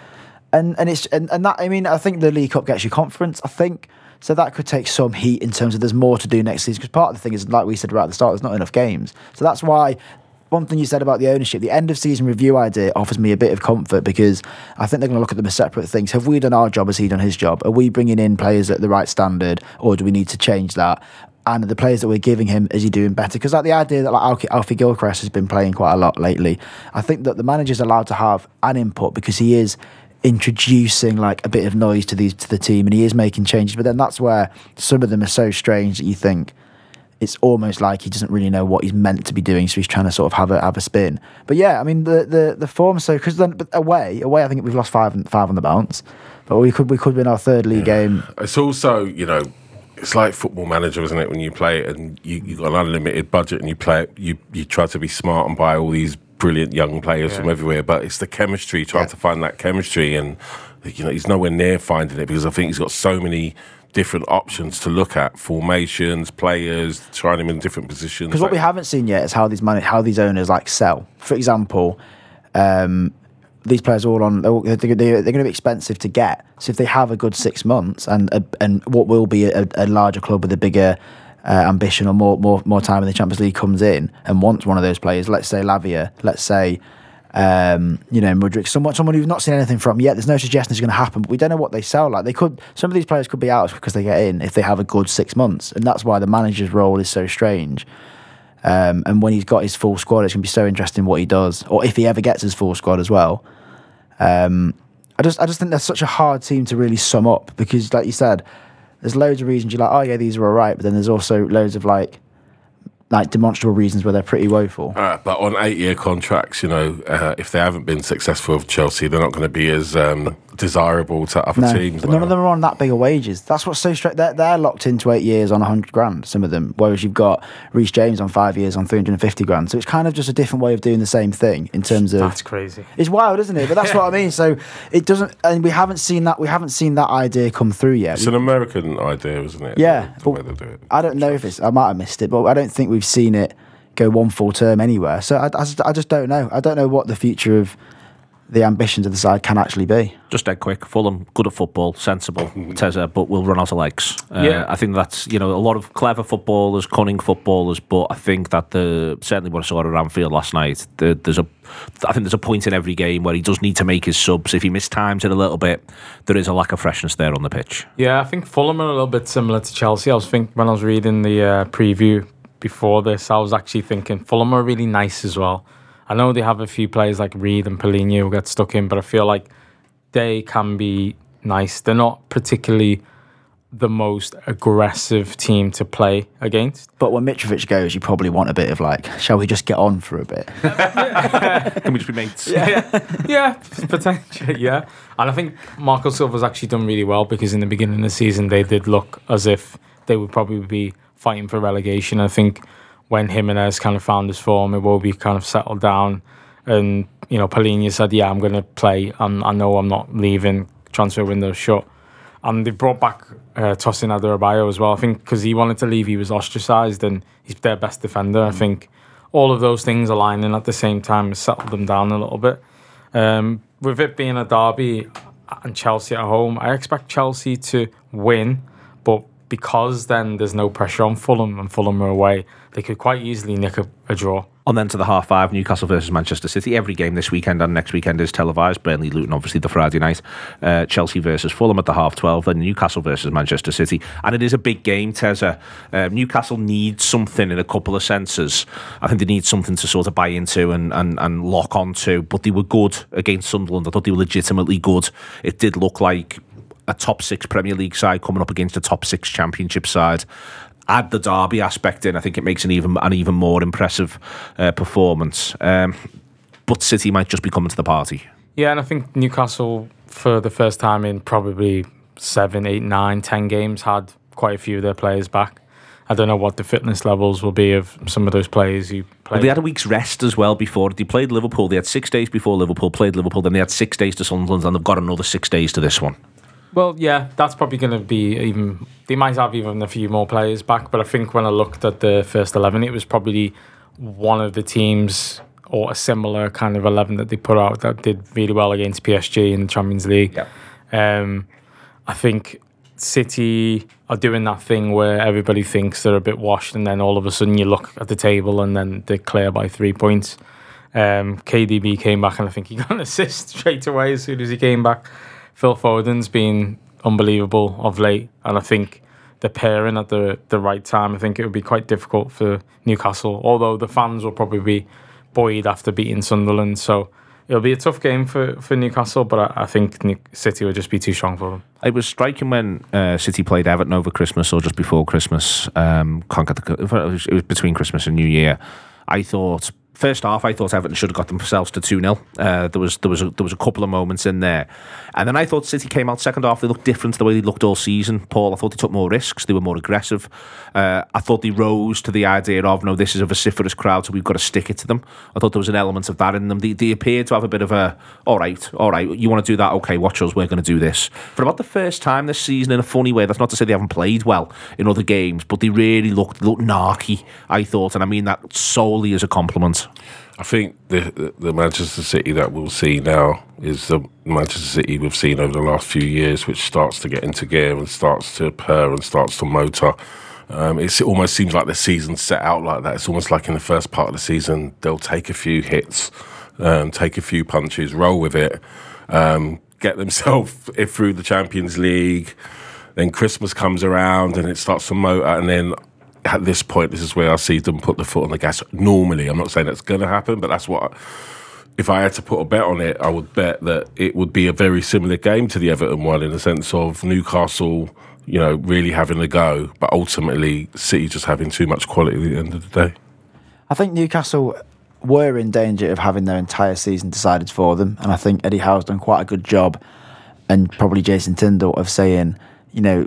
Speaker 5: And and it's and, and that I mean I think the League Cup gets you conference. I think so that could take some heat in terms of there's more to do next season because part of the thing is like we said right at the start, there's not enough games. So that's why. One thing you said about the ownership, the end of season review idea offers me a bit of comfort because I think they're going to look at them as separate things. Have we done our job? Has he done his job? Are we bringing in players at the right standard, or do we need to change that? and the players that we're giving him is he doing better? Because like the idea that like Alfie, Gilchrist has been playing quite a lot lately, I think that the manager's allowed to have an input because he is introducing like a bit of noise to these to the team and he is making changes. But then that's where some of them are so strange that you think it's almost like he doesn't really know what he's meant to be doing, so he's trying to sort of have a have a spin. But yeah, I mean the the the form. So because then but away away, I think we've lost five five on the bounce, but we could we could win our third league game.
Speaker 7: It's also, you know, it's like football manager, isn't it? When you play it and you you got an unlimited budget and you play it, you you try to be smart and buy all these brilliant young players from everywhere, but it's the chemistry, trying to find that chemistry, and you know he's nowhere near finding it because I think he's got so many different options to look at, formations, players, trying him in different positions.
Speaker 5: Because what we haven't seen yet is how these money, how these owners like sell. For example, um, these players are all on. They're, they're, they're going to be expensive to get. So if they have a good six months and a, and what will be a, a larger club with a bigger uh, ambition or more more more time in the Champions League comes in and wants one of those players, let's say Lavia, let's say. Um, you know, Mudryk, someone, someone who's not seen anything from yet. There's no suggestion it's going to happen, but we don't know what they sell. Like they could, some of these players could be out because they get in if they have a good six months, and that's why the manager's role is so strange. Um, and when he's got his full squad, it's going to be so interesting what he does, or if he ever gets his full squad as well. Um, I just, I just think that's such a hard team to really sum up because, like you said, there's loads of reasons you're like, oh yeah, these are all right, but then there's also loads of like, like demonstrable reasons where they're pretty woeful.
Speaker 7: Uh, but on eight-year contracts, you know, uh, if they haven't been successful with Chelsea, they're not going to be as um, desirable to other
Speaker 5: No,
Speaker 7: teams.
Speaker 5: but none of them are on that bigger wages. That's what's so straight. They're, they're locked into eight years on hundred grand. Some of them, whereas you've got Reece James on five years on three hundred and fifty grand. So it's kind of just a different way of doing the same thing in terms of
Speaker 6: That's crazy.
Speaker 5: It's wild, isn't it? But that's what I mean. So it doesn't, and we haven't seen that. We haven't seen that idea come through yet.
Speaker 7: It's an American idea, isn't it?
Speaker 5: yeah,
Speaker 7: the, the way they do it.
Speaker 5: I don't know if it's. I might have missed it, but I don't think we've seen it go one full term anywhere. So I, I, just, I just don't know. I don't know what the future of the ambitions of the side can actually be.
Speaker 2: Just dead quick. Fulham, good at football, sensible, Teza, but we'll run out of legs. Uh,
Speaker 6: Yeah.
Speaker 2: I think that's, you know, a lot of clever footballers, cunning footballers, but I think that the, certainly what I saw at Anfield last night, the, there's a, I think there's a point in every game where he does need to make his subs. If he mistimes it a little bit, there is a lack of freshness there on the pitch.
Speaker 6: Yeah, I think Fulham are a little bit similar to Chelsea. I was thinking when I was reading the uh, preview before this, I was actually thinking Fulham are really nice as well. I know they have a few players like Reed and Palhinha who get stuck in, but I feel like they can be nice. They're not particularly the most aggressive team to play against.
Speaker 5: But when Mitrovic goes, you probably want a bit of like, shall we just get on for a bit?
Speaker 2: Can we just be mates?
Speaker 6: yeah, potentially, yeah. And I think Marco Silva's actually done really well because in the beginning of the season they did look as if they would probably be fighting for relegation. I think when Jimenez kind of found his form, it will be kind of settled down, and you know, Palhinha said, "Yeah, I'm going to play. i I know I'm not leaving. Transfer window shut." And they brought back uh, Tosin Adarabioyo as well. I think because he wanted to leave, he was ostracised, and he's their best defender. I think all of those things aligning at the same time has settled them down a little bit. Um, with it being a derby and Chelsea at home, I expect Chelsea to win, but because then there's no pressure on Fulham and Fulham are away, they could quite easily nick a, a draw.
Speaker 2: On then to the half five, Newcastle versus Manchester City. Every game this weekend and next weekend is televised. Burnley, Luton, obviously the Friday night. Uh, Chelsea versus Fulham at the half twelve, Then Newcastle versus Manchester City. And it is a big game, Teza. Um, Newcastle needs something in a couple of senses. I think they need something to sort of buy into and, and, and lock onto. But they were good against Sunderland. I thought they were legitimately good. It did look like a top six Premier League side coming up against a top six Championship side. Add the derby aspect in, I think it makes an even an even more impressive uh, performance. Um, but City might just be coming to the party.
Speaker 6: Yeah, and I think Newcastle, for the first time in probably seven, eight, nine, ten games, had quite a few of their players back. I don't know what the fitness levels will be of some of those players who played.
Speaker 2: Well, they had a week's rest as well before they played Liverpool. They had six days before Liverpool played Liverpool. Then they had six days to Sunderland, and they've got another six days to this one.
Speaker 6: Well, yeah, that's probably going to be even. They might have even a few more players back, but I think when I looked at the first eleven, it was probably one of the teams or a similar kind of eleven that they put out that did really well against PSG in the Champions League. Um, I think City are doing that thing where everybody thinks they're a bit washed, and then all of a sudden you look at the table and then they're clear by three points. Um, KDB came back, and I think he got an assist straight away as soon as he came back. Phil Foden's been unbelievable of late, and I think the pairing at the the right time. I think it would be quite difficult for Newcastle, although the fans will probably be buoyed after beating Sunderland. So it'll be a tough game for, for Newcastle, but I, I think New- City will just be too strong for them.
Speaker 2: It was striking when uh, City played Everton over Christmas or just before Christmas. Um, can't get the, it was between Christmas and New Year. I thought first half, I thought Everton should have got themselves to two 0 uh, There was there was a, there was a couple of moments in there, and then I thought City came out second half. They looked different to the way they looked all season. Paul, I thought they took more risks. They were more aggressive. Uh, I thought they rose to the idea of no, this is a vociferous crowd, so we've got to stick it to them. I thought there was an element of that in them. They, they appeared to have a bit of a all right, all right. You want to do that? Okay, watch us. We're going to do this for about the first time this season in a funny way. That's not to say they haven't played well in other games, but they really looked looked narky. I thought, and I mean that solely as a compliment.
Speaker 7: I think the, the Manchester City that we'll see now is the Manchester City we've seen over the last few years, which starts to get into gear and starts to purr and starts to motor. Um, it almost seems like the season's set out like that. It's almost like in the first part of the season, they'll take a few hits, um, take a few punches, roll with it, um, get themselves through the Champions League. Then Christmas comes around and it starts to motor, and then at this point, this is where I see them put the foot on the gas. Normally, I'm not saying that's going to happen, but that's what. I, if I had to put a bet on it, I would bet that it would be a very similar game to the Everton one in the sense of Newcastle, you know, really having a go, but ultimately City just having too much quality at the end of the day.
Speaker 5: I think Newcastle were in danger of having their entire season decided for them, and I think Eddie Howe's done quite a good job, and probably Jason Tindall of saying, you know,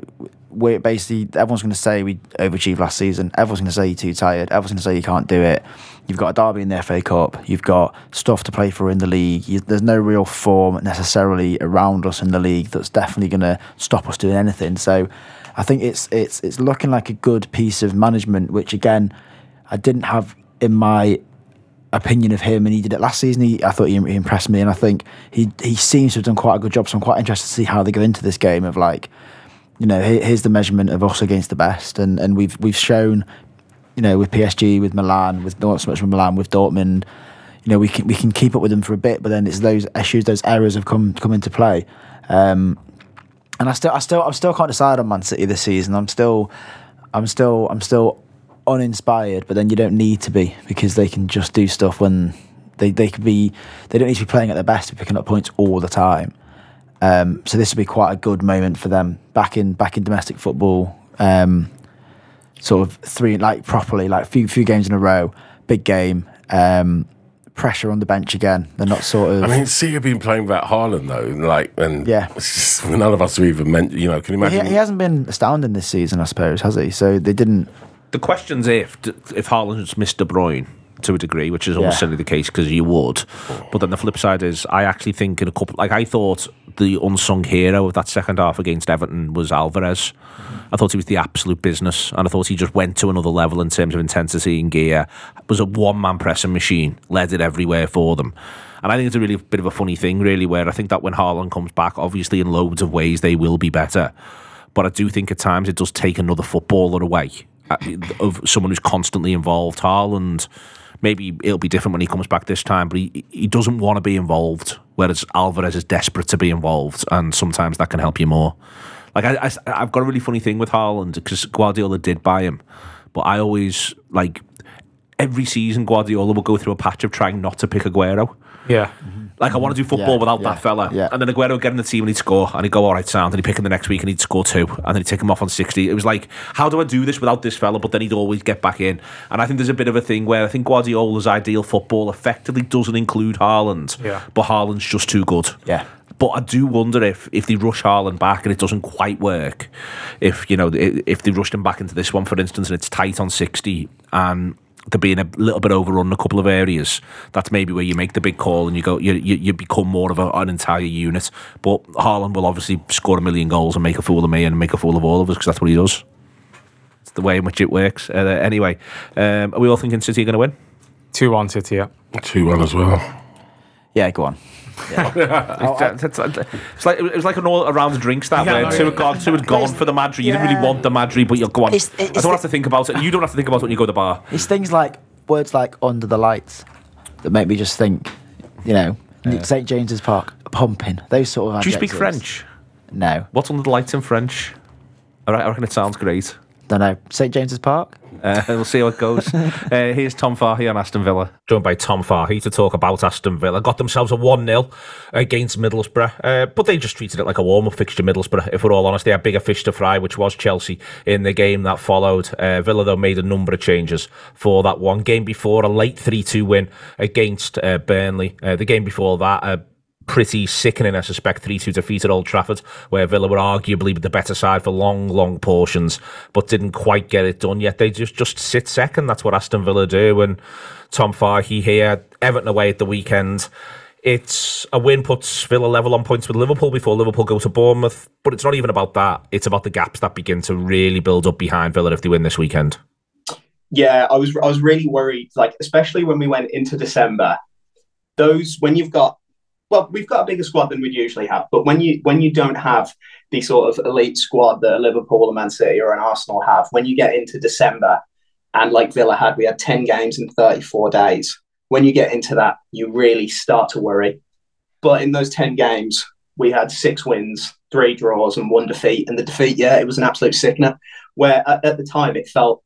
Speaker 5: we're basically everyone's going to say we overachieved last season. Everyone's going to say you're too tired. Everyone's going to say you can't do it. You've got a derby in the FA Cup. You've got stuff to play for in the league. You, there's no real form necessarily around us in the league that's definitely going to stop us doing anything. So, I think it's it's it's looking like a good piece of management, which again, I didn't have in my opinion of him, and he did it last season. He, I thought he, he impressed me, and I think he he seems to have done quite a good job. So I'm quite interested to see how they go into this game of like, you know, here, here's the measurement of us against the best, and and we've we've shown, you know, with PSG, with Milan, with not so much with Milan, with Dortmund, you know, we can we can keep up with them for a bit, but then it's those issues, those errors have come come into play. Um, and I still, I still, I'm still can't decide on Man City this season. I'm still, I'm still, I'm still uninspired. But then you don't need to be because they can just do stuff when they they could be. They don't need to be playing at their best, to picking up points all the time. Um, so this would be quite a good moment for them back in back in domestic football. Um, sort of three like properly like few few games in a row, big game. Um, pressure on the bench again. They're not sort of.
Speaker 7: I mean, City have been playing without Haaland though, like, and
Speaker 5: Yeah.
Speaker 7: it's just, none of us have even meant, you know, can you
Speaker 5: he,
Speaker 7: imagine?
Speaker 5: he hasn't been astounding this season, I suppose, has he? So they didn't.
Speaker 2: The question's if if Haaland's missed De Bruyne to a degree, which is almost
Speaker 5: Yeah.
Speaker 2: certainly the case because you would. But then the flip side is, I actually think in a couple, like I thought the unsung hero of that second half against Everton was Alvarez. I thought he was the absolute business, and I thought he just went to another level in terms of intensity and gear. Was a one man pressing machine, led it everywhere for them. And I think it's a really bit of a funny thing, really, where I think that when Haaland comes back, obviously in loads of ways they will be better. But I do think at times it does take another footballer away uh, of someone who's constantly involved. Haaland, maybe it'll be different when he comes back this time, but he, he doesn't want to be involved, whereas Alvarez is desperate to be involved, and sometimes that can help you more. Like, I, I, have got a really funny thing with Haaland because Guardiola did buy him, but I always, like, every season Guardiola will go through a patch of trying not to pick Aguero.
Speaker 6: Yeah. Mm-hmm.
Speaker 2: Like I want to do football
Speaker 5: Yeah,
Speaker 2: without
Speaker 5: yeah,
Speaker 2: that fella.
Speaker 5: yeah.
Speaker 2: And then Aguero would get in the team and he'd score and he'd go all right sound and he'd pick him the next week and he'd score two and then he'd take him off on 60. It was like, how do I do this without this fella? But then he'd always get back in. And I think there's a bit of a thing where I think Guardiola's ideal football effectively doesn't include Haaland.
Speaker 6: Yeah.
Speaker 2: But Haaland's just too good.
Speaker 5: Yeah.
Speaker 2: But I do wonder if if they rush Haaland back and it doesn't quite work, if you know if they rushed him back into this one, for instance, and it's tight on sixty and they're being a little bit overrun in a couple of areas, that's maybe where you make the big call and you go you you, you become more of a, an entire unit. But Haaland will obviously score a million goals and make a fool of me and make a fool of all of us because that's what he does. It's the way in which it works. Uh, anyway, um, are we all thinking City are going to win?
Speaker 6: 2 1 City, yeah.
Speaker 7: Two one as well.
Speaker 5: Yeah, go on.
Speaker 2: It's, oh, it's, uh, it's like it was like an all around drinks that
Speaker 6: Yeah,
Speaker 2: way.
Speaker 6: no,
Speaker 2: Two
Speaker 6: yeah.
Speaker 2: had gone, two had gone for the Madrid. You didn't really want the Madrid, but you'll go on.
Speaker 5: It's-
Speaker 2: I
Speaker 5: it's
Speaker 2: don't have to think about it. You don't have to think about it when you go to the bar.
Speaker 5: It's things like words like under the lights that make me just think, you know, St James's Park, pumping, those sort of
Speaker 2: Do you speak. French?
Speaker 5: No.
Speaker 2: What's under the lights in French? All right, I reckon it sounds great.
Speaker 5: Don't know. St James's Park?
Speaker 2: Uh, we'll see how it goes. uh, here's Tom Fahy on Aston Villa.
Speaker 4: joined by Tom Fahy to talk about Aston Villa. Got themselves a 1 0 against Middlesbrough, uh, but they just treated it like a warm up fixture, Middlesbrough. If we're all honest, they had bigger fish to fry, which was Chelsea in the game that followed. Uh, Villa, though, made a number of changes for that one. Game before, a late 3 2 win against uh, Burnley. Uh, the game before that, a pretty sickening, I suspect, 3 2 defeat at Old Trafford, where Villa were arguably the better side for long, long portions, but didn't quite get it done yet. They just, just sit second. That's what Aston Villa do. And Tom Fahy here, Everton away at the weekend. It's a win puts Villa level on points with Liverpool before Liverpool go to Bournemouth, but it's not even about that. It's about the gaps that begin to really build up behind Villa if they win this weekend.
Speaker 8: Yeah, I was I was really worried, like especially when we went into December. Those when you've got well, we've got a bigger squad than we'd usually have, but when you when you don't have the sort of elite squad that Liverpool, a Man City, or an Arsenal have, when you get into December, and like Villa had, we had ten games in thirty four days. When you get into that, you really start to worry. But in those ten games, we had six wins, three draws, and one defeat. And the defeat, yeah, it was an absolute sickener. Where at, at the time it felt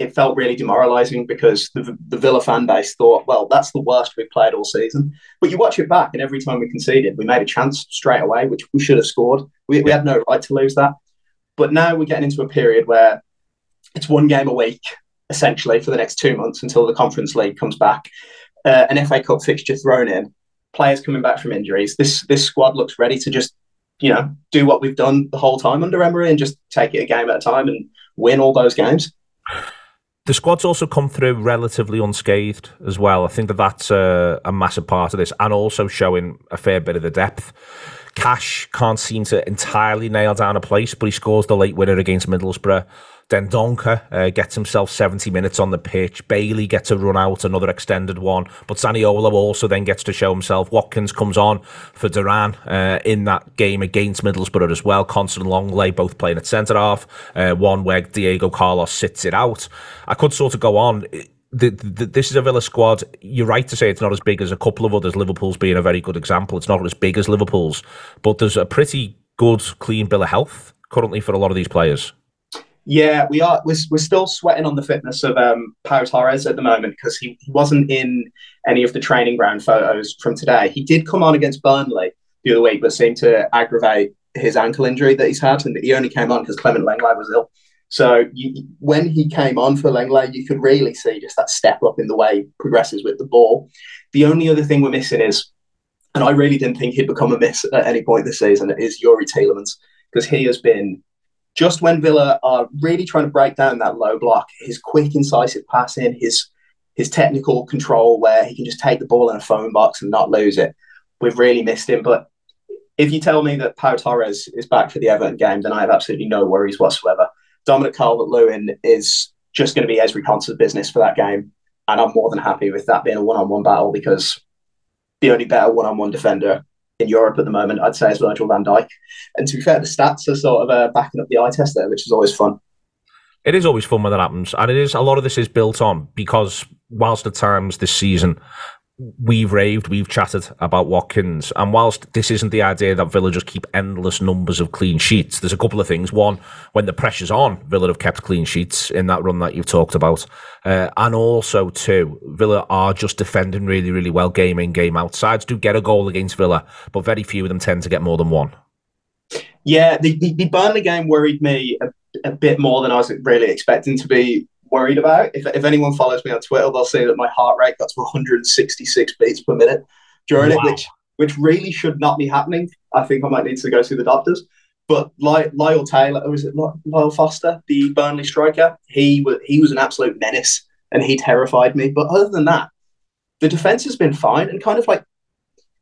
Speaker 8: it felt really demoralising because the, the Villa fan base thought, well, that's the worst we've played all season. But you watch it back, and every time we conceded, we made a chance straight away, which we should have scored. We, we had no right to lose that. But now we're getting into a period where it's one game a week, essentially, for the next two months until the Conference League comes back. Uh, an FA Cup fixture thrown in, players coming back from injuries. This this squad looks ready to just, you know, do what we've done the whole time under Emery and just take it a game at a time and win all those games.
Speaker 4: The squad's also come through relatively unscathed as well. I think that that's a, a massive part of this, and also showing a fair bit of the depth. Cash can't seem to entirely nail down a place, but he scores the late winner against Middlesbrough. Dendoncker uh, gets himself 70 minutes on the pitch. Bailey gets a run out, another extended one. But Zaniolo also then gets to show himself. Watkins comes on for Duran uh, in that game against Middlesbrough as well. Constant Lenglet both playing at centre half. Uh, one where Diego Carlos sits it out. I could sort of go on. The, the, this is a Villa squad. You're right to say it's not as big as a couple of others. Liverpool's being a very good example. It's not as big as Liverpool's, but there's a pretty good, clean bill of health currently for a lot of these players.
Speaker 8: Yeah, we are. We're, we're still sweating on the fitness of um, Pau Torres at the moment because he, he wasn't in any of the training ground photos from today. He did come on against Burnley the other week, but seemed to aggravate his ankle injury that he's had, and he only came on because Clement Lenglet was ill. So you, when he came on for Lenglet, you could really see just that step up in the way he progresses with the ball. The only other thing we're missing is, and I really didn't think he'd become a miss at any point this season, is Youri Tielemans because he has been just when Villa are really trying to break down that low block, his quick, incisive passing, his his technical control, where he can just take the ball in a phone box and not lose it. We've really missed him. But if you tell me that Pau Torres is back for the Everton game, then I have absolutely no worries whatsoever. Dominic Calvert-Lewin is just going to be Ezri Konsa's business for that game, and I'm more than happy with that being a one-on-one battle because the only better one-on-one defender in Europe at the moment, I'd say, is Virgil van Dijk. And to be fair, the stats are sort of uh, backing up the eye test there, which is always fun.
Speaker 4: It is always fun when that happens, and it is a lot of this is built on because whilst at times this season
Speaker 2: we've raved, we've chatted about Watkins, and whilst this isn't the idea that Villa just keep endless numbers of clean sheets, there's a couple of things. One, when the pressure's on, Villa have kept clean sheets in that run that you've talked about, uh, and also two, Villa are just defending really, really well, game in, game out. Sides do get a goal against Villa, but very few of them tend to get more than one.
Speaker 8: Yeah, the, the, Burnley game worried me a, a bit more than I was really expecting to be worried about. If, if anyone follows me on Twitter, they'll see that my heart rate got to 166 beats per minute during wow. it, which which really should not be happening. I think I might need to go see the doctors. But Lyle Taylor, was it Lyle Foster, the Burnley striker? He was he was an absolute menace, and he terrified me. But other than that, the defense has been fine, and kind of like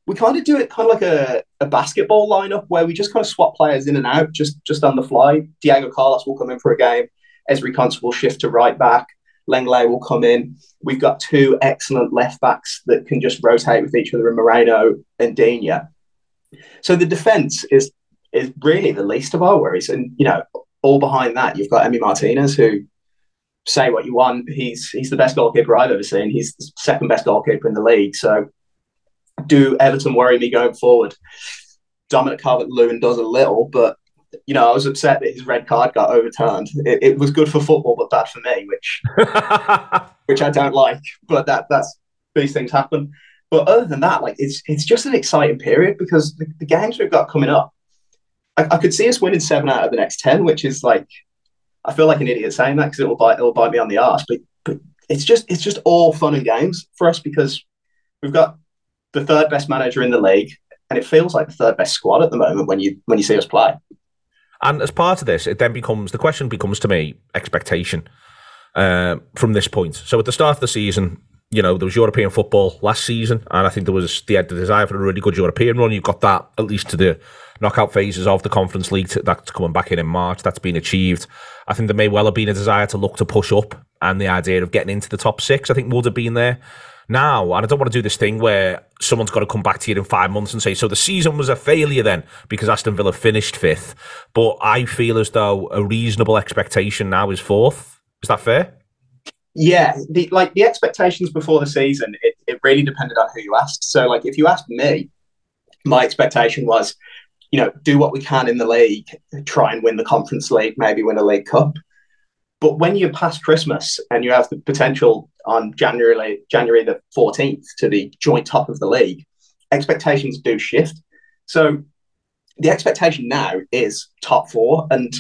Speaker 8: we kind of do it kind of like a, a basketball lineup where we just kind of swap players in and out just just on the fly. Diego Carlos will come in for a game. Ezri Konsa will shift to right back. Lenglet will come in. We've got two excellent left backs that can just rotate with each other in Moreno and Digne. So the defence is is really the least of our worries. And, you know, all behind that, you've got Emi Martinez, who say what you want. He's he's the best goalkeeper I've ever seen. He's the second best goalkeeper in the league. So do Everton worry me going forward? Dominic Calvert Lewin does a little, but you know, I was upset that his red card got overturned. It, it was good for football, but bad for me, which which I don't like. But that that's these things happen. But other than that, like it's it's just an exciting period because the, the games we've got coming up, I, I, could see us winning seven out of the next ten, which is like I feel like an idiot saying that because it will bite it will bite me on the arse. But but it's just it's just all fun and games for us because we've got the third best manager in the league, and it feels like the third best squad at the moment when you when you see us play.
Speaker 2: And as part of this, it then becomes the question becomes to me expectation uh, from this point. So at the start of the season, you know, there was European football last season, and I think there was the, the desire for a really good European run. You've got that at least to the knockout phases of the Conference League that's coming back in in March. That's been achieved. I think there may well have been a desire to look to push up, and the idea of getting into the top six, I think, would have been there now, and I don't want to do this thing where someone's got to come back to you in five months and say, so the season was a failure then because Aston Villa finished fifth. But I feel as though a reasonable expectation now is fourth. Is that fair?
Speaker 8: Yeah, the, like the expectations before the season, it, it really depended on who you asked. So, like, if you asked me, my expectation was, you know, do what we can in the league, try and win the Conference League, maybe win a League Cup. But when you're past Christmas and you have the potential on January January the 14th to the joint top of the league, expectations do shift. So the expectation now is top four, and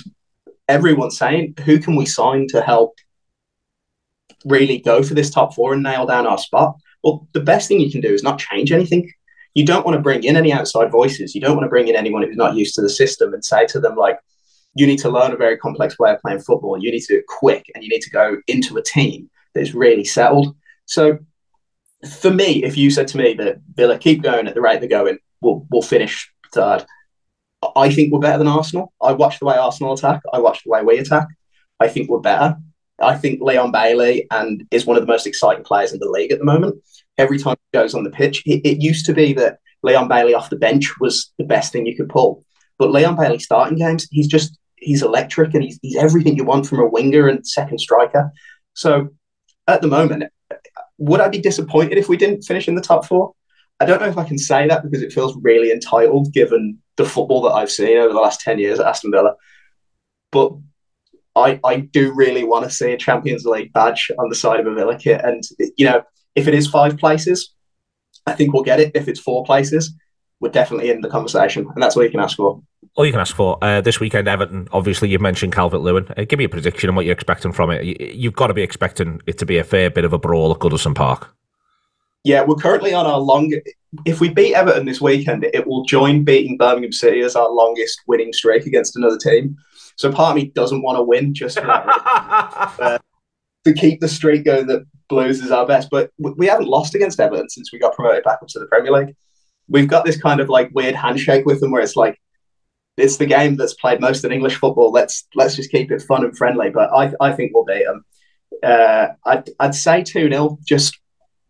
Speaker 8: everyone's saying, who can we sign to help really go for this top four and nail down our spot? Well, the best thing you can do is not change anything. You don't want to bring in any outside voices. You don't want to bring in anyone who's not used to the system and say to them, like, you need to learn a very complex way of playing football. You need to do it quick and you need to go into a team that is really settled. So for me, if you said to me that Villa keep going at the rate they're going, we'll, we'll finish third. I think we're better than Arsenal. I watch the way Arsenal attack. I watch the way we attack. I think we're better. I think Leon Bailey and is one of the most exciting players in the league at the moment. Every time he goes on the pitch, it, it used to be that Leon Bailey off the bench was the best thing you could pull. But Leon Bailey starting games, he's just he's electric and he's, he's everything you want from a winger and second striker. So at the moment, would I be disappointed if we didn't finish in the top four? I don't know if I can say that because it feels really entitled given the football that I've seen over the last 10 years at Aston Villa. But I, I do really want to see a Champions League badge on the side of a Villa kit. And, you know, if it is five places, I think we'll get it. If it's four places, we're definitely in the conversation. And that's all you can ask for
Speaker 2: all you can ask for uh, this weekend, Everton. Obviously, you've mentioned Calvert Lewin. Uh, give me a prediction on what you're expecting from it. You, have got to be expecting it to be a fair bit of a brawl at Goodison Park.
Speaker 8: Yeah, we're currently on our long. If we beat Everton this weekend, it will join beating Birmingham City as our longest winning streak against another team. So part of me doesn't want to win just for uh, to keep the streak going that Blues is our best. But we haven't lost against Everton since we got promoted back up to the Premier League. We've got this kind of like weird handshake with them where it's like it's the game that's played most in English football. Let's let's just keep it fun and friendly. But I, I think we'll beat them. Uh, I'd, I'd say 2 0 just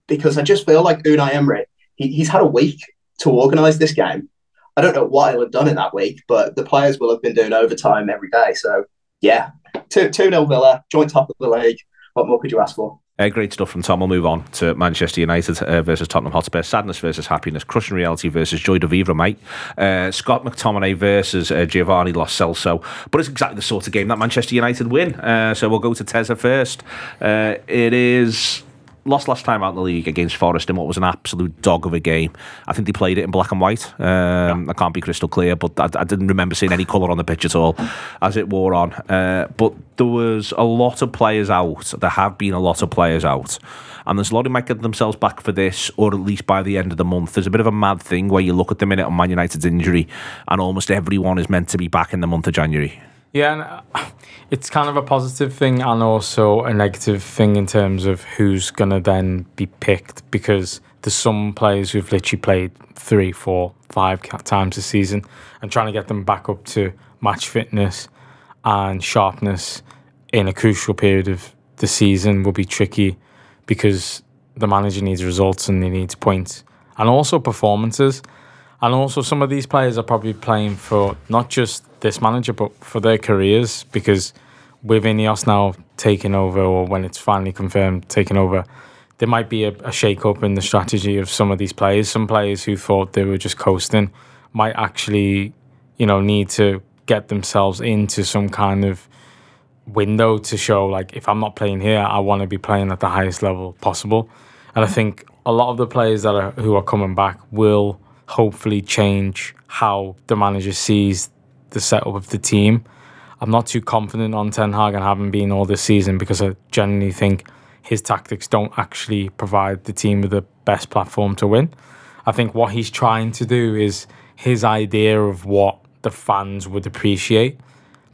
Speaker 8: because I just feel like Unai Emery, he, he's had a week to organise this game. I don't know what he'll have done in that week, but the players will have been doing overtime every day. So, yeah, 2 0 Villa, joint top of the league. What more could you ask for?
Speaker 2: Uh, great stuff from Tom. We'll move on to Manchester United uh, versus Tottenham Hotspur. Sadness versus happiness. Crushing reality versus joy de vivre, mate. Uh, Scott McTominay versus uh, Giovanni Lo Celso. But it's exactly the sort of game that Manchester United win. Uh, so we'll go to Tezza first. Uh, it is lost last time out in the league against Forest in what was an absolute dog of a game. I think they played it in black and white. Um, yeah. I can't be crystal clear, but I, I, didn't remember seeing any colour on the pitch at all as it wore on. Uh, but there was a lot of players out. There have been a lot of players out. And there's a lot who might get themselves back for this, or at least by the end of the month. There's a bit of a mad thing where you look at the minute on Man United's injury, and almost everyone is meant to be back in the month of January.
Speaker 6: Yeah, and uh, it's kind of a positive thing and also a negative thing in terms of who's going to then be picked because there's some players who've literally played three, four, five times a season and trying to get them back up to match fitness and sharpness in a crucial period of the season will be tricky because the manager needs results and he needs points and also performances. And also, some of these players are probably playing for not just this manager, but for their careers because with Ineos now taking over, or when it's finally confirmed taking over, there might be a, a shake up in the strategy of some of these players. Some players who thought they were just coasting might actually, you know, need to get themselves into some kind of window to show like if I'm not playing here, I want to be playing at the highest level possible. And I think a lot of the players that are who are coming back will hopefully change how the manager sees the setup of the team. I'm not too confident on Ten Hag and haven't been all this season because I generally think his tactics don't actually provide the team with the best platform to win. I think what he's trying to do is his idea of what the fans would appreciate,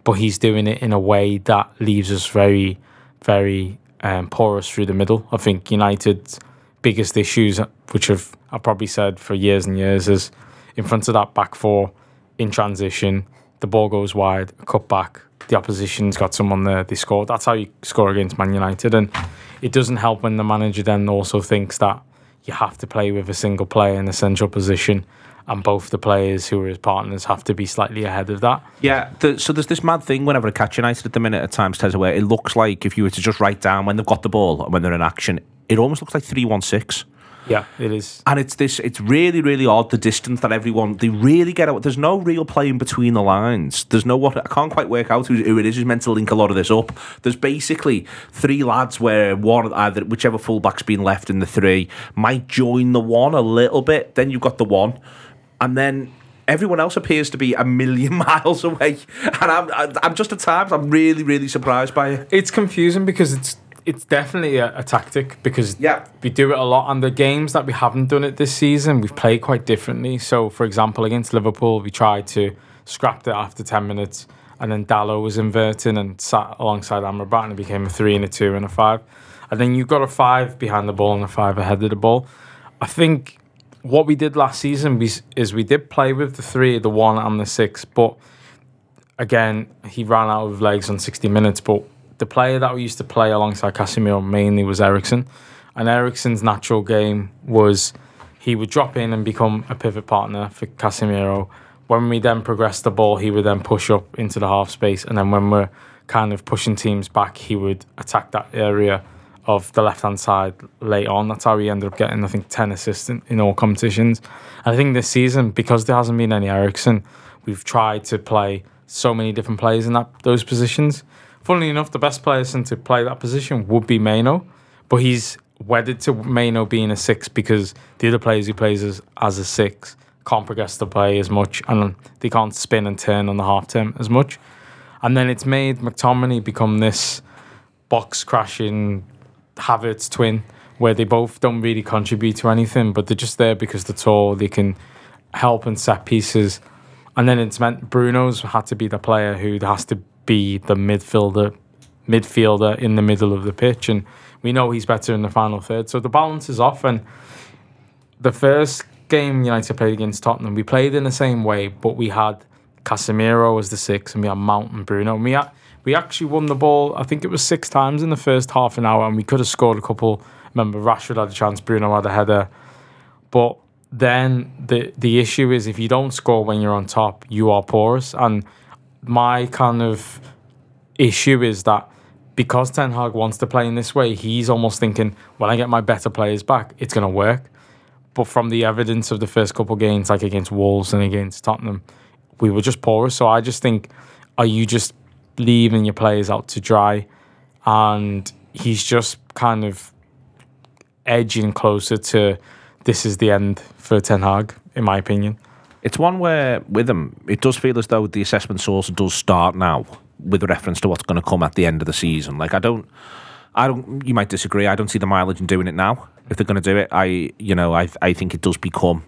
Speaker 6: but he's doing it in a way that leaves us very, very um, porous through the middle. I think United's biggest issues, which have I've probably said for years and years, is in front of that back four in transition, the ball goes wide, a cut back, the opposition's got someone there, they score. That's how you score against Man United. And it doesn't help when the manager then also thinks that you have to play with a single player in a central position and both the players who are his partners have to be slightly ahead of that.
Speaker 2: Yeah, the, so there's this mad thing whenever I catch United at the minute at times, Tezza, where it looks like if you were to just write down when they've got the ball and when they're in action, it almost looks like 3 1 6.
Speaker 6: Yeah, it is.
Speaker 2: And it's this it's really, really odd the distance that everyone they really get out. There's no real playing between the lines. There's no what I can't quite work out who, who it is who's meant to link a lot of this up. There's basically three lads where one either whichever fullback's been left in the three might join the one a little bit. Then you've got the one. And then everyone else appears to be a million miles away, and I'm I'm just at times I'm really really surprised by it.
Speaker 6: It's confusing because it's it's definitely a, a, tactic because
Speaker 2: yeah.
Speaker 6: we do it a lot. And the games that we haven't done it this season, we've played quite differently. So, for example, against Liverpool, we tried to scrap it after 10 minutes. And then Dalot was inverting and sat alongside Amrabat and it became a three and a two and a five. And then you've got a five behind the ball and a five ahead of the ball. I think what we did last season we, is we did play with the three, the one, and the six. But again, he ran out of legs on 60 minutes. But the player that we used to play alongside Casemiro mainly was Eriksen. And Eriksen's natural game was he would drop in and become a pivot partner for Casemiro. When we then progress the ball, he would then push up into the half space. And then when we're kind of pushing teams back, he would attack that area of the left hand side late on. That's how he ended up getting, I think, 10 assists in, in all competitions. And I think this season, because there hasn't been any Eriksen, we've tried to play so many different players in that those positions funnily enough, the best person to play that position would be Mainoo, but he's wedded to Mainoo being a six because the other players he plays as, as a six can't progress the play as much and they can't spin and turn on the half turn as much. And then it's made McTominay become this box crashing Havertz twin where they both don't really contribute to anything, but they're just there because they're tall, they can help and set pieces. And then it's meant Bruno's had to be the player who has to be the midfielder midfielder in the middle of the pitch and we know he's better in the final third so the balance is off and the first game United played against Tottenham we played in the same way but we had Casemiro as the six and we had Mount and Bruno and we had, we actually won the ball I think it was six times in the first half an hour and we could have scored a couple remember Rashford had a chance Bruno had a header but then the the issue is if you don't score when you're on top you are porous and my kind of issue is that because Ten Hag wants to play in this way, he's almost thinking, when I get my better players back, it's going to work. But from the evidence of the first couple games, like against Wolves and against Tottenham, we were just porous. So I just think, are you just leaving your players out to dry? And he's just kind of edging closer to this is the end for Ten Hag, in my opinion.
Speaker 2: It's one where, with him, it does feel as though the assessment source does start now with reference to what's going to come at the end of the season. Like, I don't, I don't. You might disagree. I don't see the mileage in doing it now. If they're going to do it, I, you know, I, I think it does become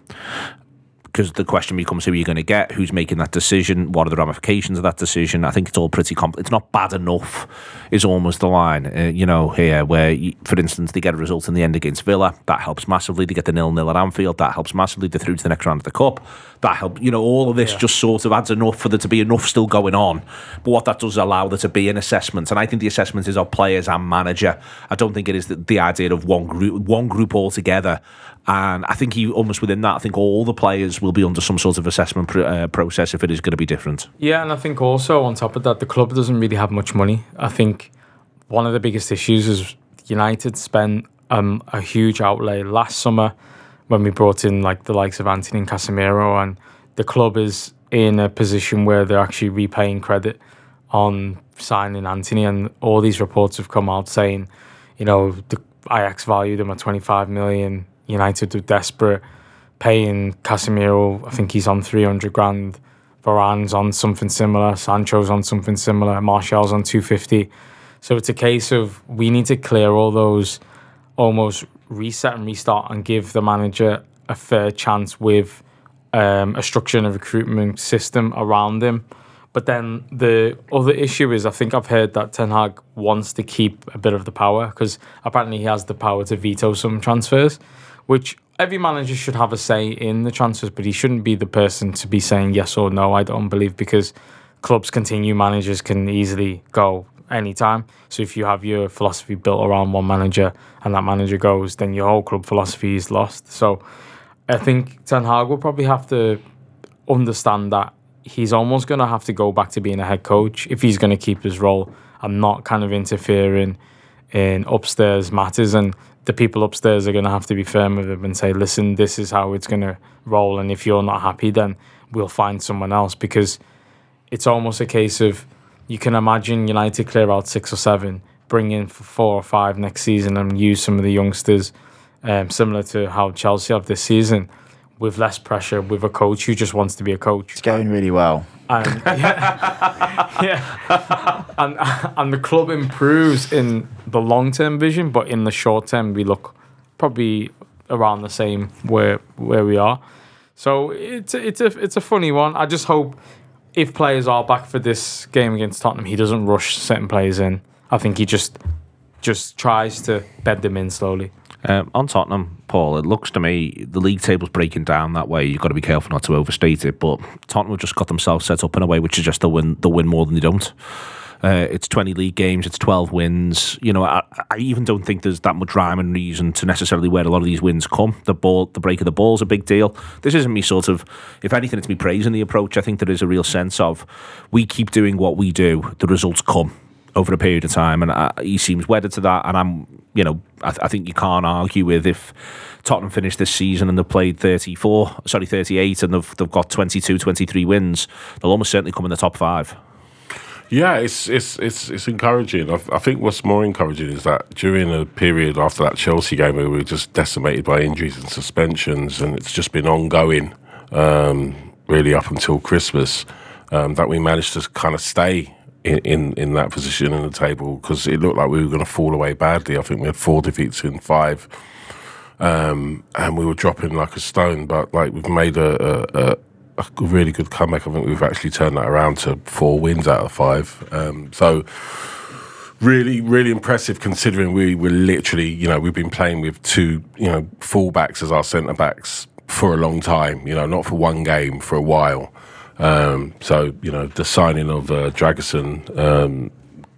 Speaker 2: because the question becomes who are you going to get, who's making that decision, what are the ramifications of that decision. I think it's all pretty complex. It's not bad enough, is almost the line, uh, you know, here where, you, for instance, they get a result in the end against Villa, that helps massively. They get the nil nil at Anfield, that helps massively. They're through to the next round of the cup, that helps. You know, all of this yeah. just sort of adds enough for there to be enough still going on. But what that does allow there to be an assessment, and I think the assessment is of players and manager. I don't think it is the, the idea of one group, one group altogether and I think he almost within that, I think all the players will be under some sort of assessment pr- uh, process if it is going to be different.
Speaker 6: Yeah, and I think also on top of that, the club doesn't really have much money. I think one of the biggest issues is United spent um, a huge outlay last summer when we brought in like the likes of Antony and Casemiro, and the club is in a position where they're actually repaying credit on signing Antony, and all these reports have come out saying, you know, the Ajax valued him at 25 million United are desperate, paying Casemiro. I think he's on three hundred grand. Varane's on something similar. Sancho's on something similar. Martial's on two fifty. So it's a case of we need to clear all those, almost reset and restart, and give the manager a fair chance with um, a structure and a recruitment system around him. But then the other issue is, I think I've heard that Ten Hag wants to keep a bit of the power because apparently he has the power to veto some transfers which every manager should have a say in the transfers, but he shouldn't be the person to be saying yes or no. I don't believe because clubs continue, managers can easily go anytime. So if you have your philosophy built around one manager and that manager goes, then your whole club philosophy is lost. So I think Ten Hag will probably have to understand that he's almost going to have to go back to being a head coach if he's going to keep his role and not kind of interfering in upstairs matters. And the people upstairs are going to have to be firm with him and say, listen, this is how it's going to roll. And if you're not happy, then we'll find someone else because it's almost a case of you can imagine United clear out six or seven, bring in four or five next season and use some of the youngsters, um, similar to how Chelsea have this season, with less pressure, with a coach who just wants to be a coach.
Speaker 5: It's going really well.
Speaker 6: And, yeah, yeah. and and the club improves in the long term vision, but in the short term, we look probably around the same where where we are. So it's a, it's a it's a funny one. I just hope if players are back for this game against Tottenham, he doesn't rush certain players in. I think he just just tries to bed them in slowly.
Speaker 2: Um, on Tottenham, Paul, it looks to me the league table's breaking down that way. You've got to be careful not to overstate it. But Tottenham have just got themselves set up in a way which suggests they'll win, they'll win more than they don't. Uh, it's 20 league games, it's 12 wins. You know, I, I, even don't think there's that much rhyme and reason to necessarily where a lot of these wins come. The ball, the break of the ball is a big deal. This isn't me sort of, if anything, it's me praising the approach. I think there is a real sense of we keep doing what we do, the results come over a period of time, and uh, he seems wedded to that. And I'm, you know, I, th- I, think you can't argue with if Tottenham finished this season and they've played 34, sorry, 38, and they've they've got 22, 23 wins, they'll almost certainly come in the top five.
Speaker 7: Yeah, it's it's it's it's encouraging. I, I, think what's more encouraging is that during a period after that Chelsea game where we were just decimated by injuries and suspensions, and it's just been ongoing, um, really up until Christmas, um, that we managed to kind of stay in, in, in that position in the table because it looked like we were going to fall away badly. I think we had four defeats in five, um, and we were dropping like a stone. But like we've made a, a, a, really good comeback. I think we've actually turned that around to four wins out of five. Um, so really, really impressive considering we were literally, you know, we've been playing with two, you know, fullbacks as our centre backs for a long time. You know, not for one game for a while. Um, so you know the signing of uh, Dragusin um,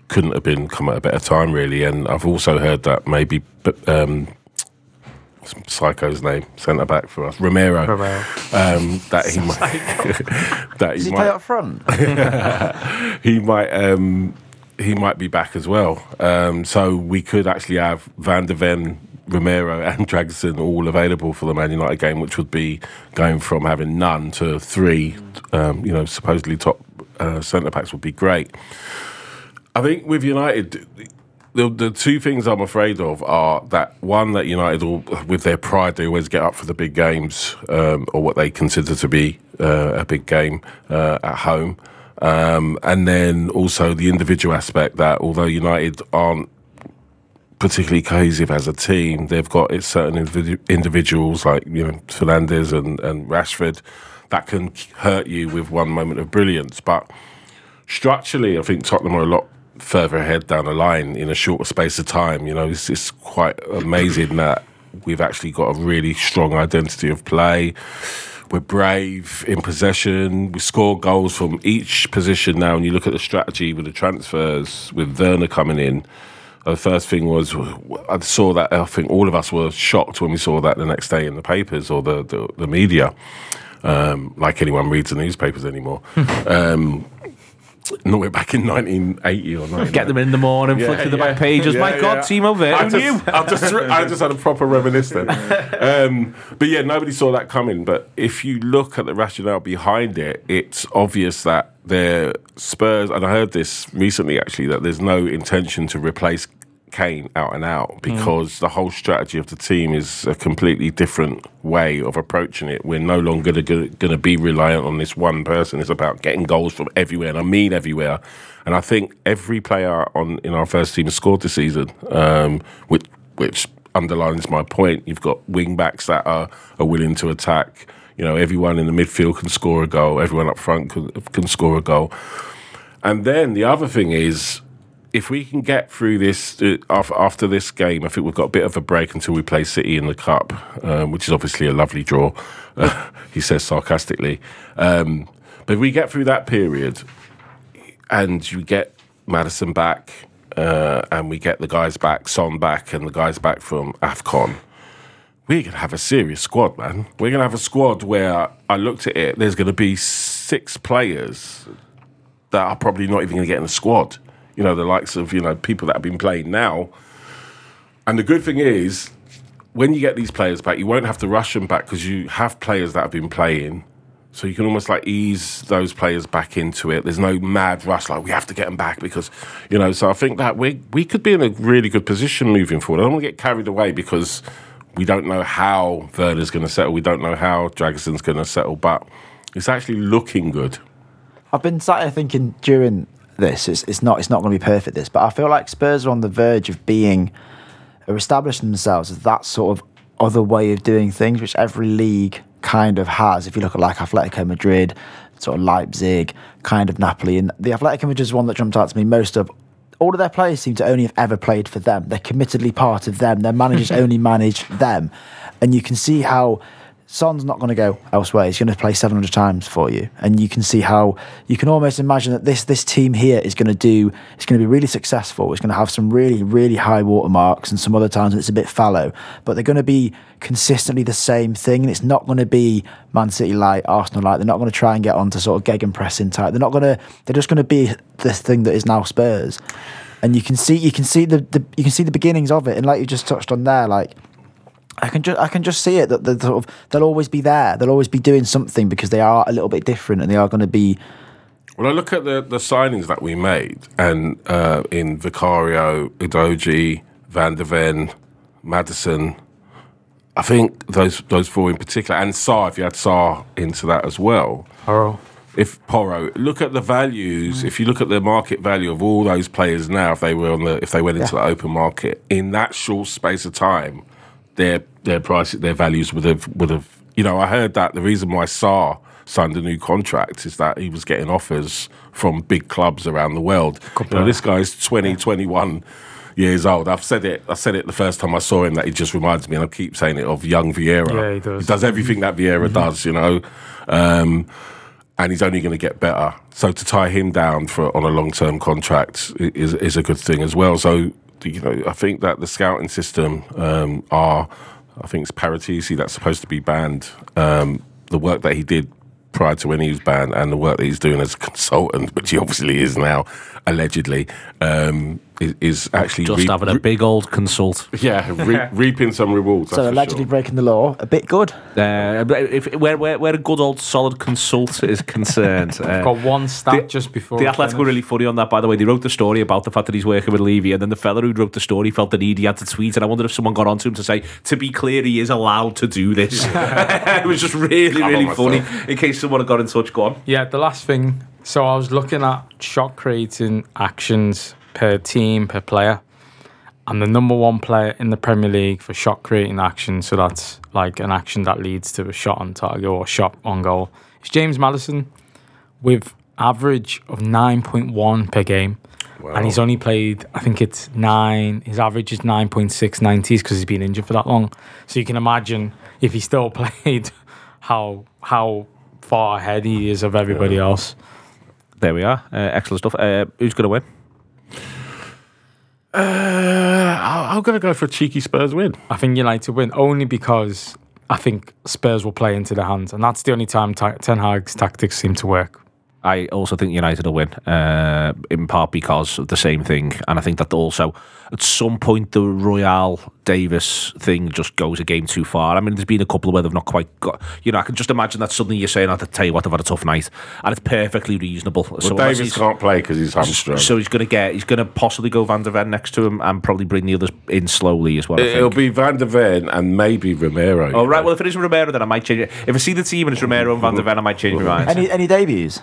Speaker 7: couldn't have been come at a better time, really. And I've also heard that maybe um, Psycho's name, centre back for us, Romero.
Speaker 6: Romero.
Speaker 7: Um, that he might. that
Speaker 5: he Does he might, play up front?
Speaker 7: he might. Um, he might be back as well. Um, so we could actually have Van der Ven, Romero, and Dragusin all available for the Man United game, which would be going from having none to three. Um, you know, supposedly top uh, centre backs would be great. I think with United, the the two things I'm afraid of are that one that United, all, with their pride, they always get up for the big games um, or what they consider to be uh, a big game uh, at home, um, and then also the individual aspect that although United aren't particularly cohesive as a team, they've got certain individu- individuals like you know Fernandes and, and Rashford that can hurt you with one moment of brilliance, but structurally, I think Tottenham are a lot further ahead down the line in a shorter space of time. You know, it's, it's quite amazing that we've actually got a really strong identity of play. We're brave in possession. We score goals from each position now. And you look at the strategy with the transfers, with Werner coming in. The first thing was I saw that. I think all of us were shocked when we saw that the next day in the papers or the the, the media, um, like anyone reads the newspapers anymore. um, no, we're back in 1980 or 99.
Speaker 2: Get them in the morning, flick to the back pages. My
Speaker 7: Yeah,
Speaker 2: God,
Speaker 7: yeah.
Speaker 2: Timo
Speaker 7: I
Speaker 2: Werner knew.
Speaker 7: just, I just, I just had a proper reminisce then. Um, but yeah, nobody saw that coming. But if you look at the rationale behind it, it's obvious that the Spurs, and I heard this recently actually, that there's no intention to replace Kane out and out because the whole strategy of the team is a completely different way of approaching it. We're no longer going to be reliant on this one person. It's about getting goals from everywhere, and I mean everywhere. And I think every player on in our first team has scored this season, um, which which underlines my point. You've got wing backs that are, are willing to attack. You know, everyone in the midfield can score a goal. Everyone up front can, can score a goal. And then the other thing is, if we can get through this uh, after this game, I think we've got a bit of a break until we play City in the cup, um, which is obviously a lovely draw. Uh, he says sarcastically. Um, but if we get through that period, and you get Maddison back, uh, and we get the guys back, Son back, and the guys back from Afcon. We're gonna have a serious squad, man. We're gonna have a squad where I looked at it. There's gonna be six players that are probably not even going to get in the squad. You know, the likes of you know people that have been playing now. And the good thing is, when you get these players back, you won't have to rush them back because you have players that have been playing. So you can almost like ease those players back into it. There's no mad rush like we have to get them back because you know. So I think that we we could be in a really good position moving forward. I don't want to get carried away because we don't know how Werner's going to settle. We don't know how Dragusin's going to settle, but it's actually looking good.
Speaker 5: I've been sat here thinking during this, it's, it's not it's not going to be perfect. This, but I feel like Spurs are on the verge of being are establishing themselves as that sort of other way of doing things, which every league kind of has. If you look at like Atletico Madrid, sort of Leipzig, kind of Napoli, and the Atletico Madrid is one that jumped out to me most of. All of their players seem to only have ever played for them. They're committedly part of them. Their managers only manage them, and you can see how Son's not going to go elsewhere. He's going to play 700 times for you. And you can see how you can almost imagine that this this team here is going to do, it's going to be really successful. It's going to have some really, really high watermarks and some other times it's a bit fallow. But they're going to be consistently the same thing. And it's not going to be Man City light, Arsenal light. They're not going to try and get on to sort of gegenpressing type. They're not going to, they're just going to be this thing that is now Spurs. And you can see, you can see the, the you can see the beginnings of it. And like you just touched on there, like I can just I can just see it that they're sort of they'll always be there. They'll always be doing something because they are a little bit different and they are going to be.
Speaker 7: Well, I look at the, the signings that we made, and uh, in Vicario, Udogie, Van der Ven, Maddison, I think those those four in particular, and Sarr, if you had Sarr into that as well.
Speaker 6: Horror.
Speaker 7: If Porro, look at the values. If you look at the market value of all those players now, if they were on the, if they went into the open market in that short space of time, their their price, their values would have would have. You know, I heard that the reason why Sarr signed a new contract is that he was getting offers from big clubs around the world. You know, this guy's 20, 21 years old. I've said it. I said it the first time I saw him that he just reminds me, and I keep saying it of young Vieira.
Speaker 6: Yeah, he does.
Speaker 7: He does everything that Vieira does. You know. Um, and he's only going to get better. So to tie him down for on a long term contract is is a good thing as well. So you know, I think that the scouting system um, are, I think it's Paratici that's supposed to be banned. Um, the work that he did prior to when he was banned and the work that he's doing as a consultant, which he obviously is now, allegedly, um, is, is actually
Speaker 2: Just
Speaker 7: reap-
Speaker 2: having a big old consult.
Speaker 7: yeah re- reaping some rewards.
Speaker 5: So allegedly
Speaker 7: sure.
Speaker 5: breaking the law, a bit good.
Speaker 2: Uh, if where, where where a good old solid consult is concerned, uh,
Speaker 6: Got one stat
Speaker 2: the-
Speaker 6: just before
Speaker 2: The
Speaker 6: we
Speaker 2: Athletic were really funny on that, by the way. They wrote the story about the fact that he's working with Levy, and then the fella who wrote the story felt the need he had to tweet. And I wondered if someone got onto him to say, to be clear, he is allowed to do this. it was just really,
Speaker 7: Come
Speaker 2: really funny.
Speaker 7: myself.
Speaker 2: In case someone had got in touch, go on.
Speaker 6: Yeah, the last thing. So I was looking at shot creating actions per team per player, and the number one player in the Premier League for shot creating action. So that's like an action that leads to a shot on target or a shot on goal. It's James Maddison with average of nine point one per game. And he's only played, I think it's nine. His average is 9.6 90s because he's been injured for that long. So you can imagine if he still played, how how far ahead he is of everybody else.
Speaker 2: There we are. Uh, excellent stuff. Uh, who's going to win?
Speaker 7: Uh, I- I'm going to go for a cheeky Spurs win.
Speaker 6: I think United win only because I think Spurs will play into their hands, and that's the only time Ta- Ten Hag's tactics seem to work.
Speaker 2: I also think United will win, uh, in part because of the same thing, and I think that also at some point the Royale Davies thing just goes a game too far. I mean, there's been a couple where they've not quite got. You know, I can just imagine that suddenly you're saying, "I have to tell you what, they've had a tough night," and it's perfectly reasonable.
Speaker 7: Well,
Speaker 2: so unless Davies
Speaker 7: can't play because he's hamstrung.
Speaker 2: So he's going to get, he's going to possibly go Van der Ven next to him and probably bring the others in slowly as well.
Speaker 7: It'll be Van der Ven and maybe Romero.
Speaker 2: Oh right,
Speaker 7: know.
Speaker 2: well if it is Romero, then I might change it. If I see the team and it's Romero and Van der Ven, I might change my mind.
Speaker 5: Any any debuts?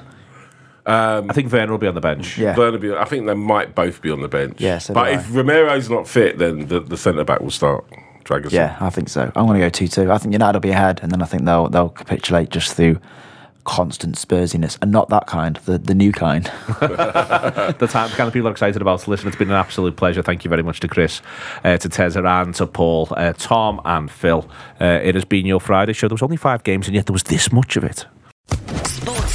Speaker 2: I think Werner will be on the bench.
Speaker 5: Yeah.
Speaker 7: Werner be- I think they might both be on the bench.
Speaker 5: Yeah, so
Speaker 7: but
Speaker 5: do
Speaker 7: if Romero's not fit, then the, the centre back will start. Drag
Speaker 5: Yeah, I think so. I'm going to go two two. I think United will be ahead, and then I think they'll they'll capitulate just through constant Spursiness, and not that kind, the the new kind.
Speaker 2: the time, kind of people are excited about. Listen, it's been an absolute pleasure. Thank you very much to Chris, uh, to Tezza, and to Paul, uh, Tom, and Phil. Uh, it has been your Friday show. There was only five games, and yet there was this much of it.
Speaker 9: Sports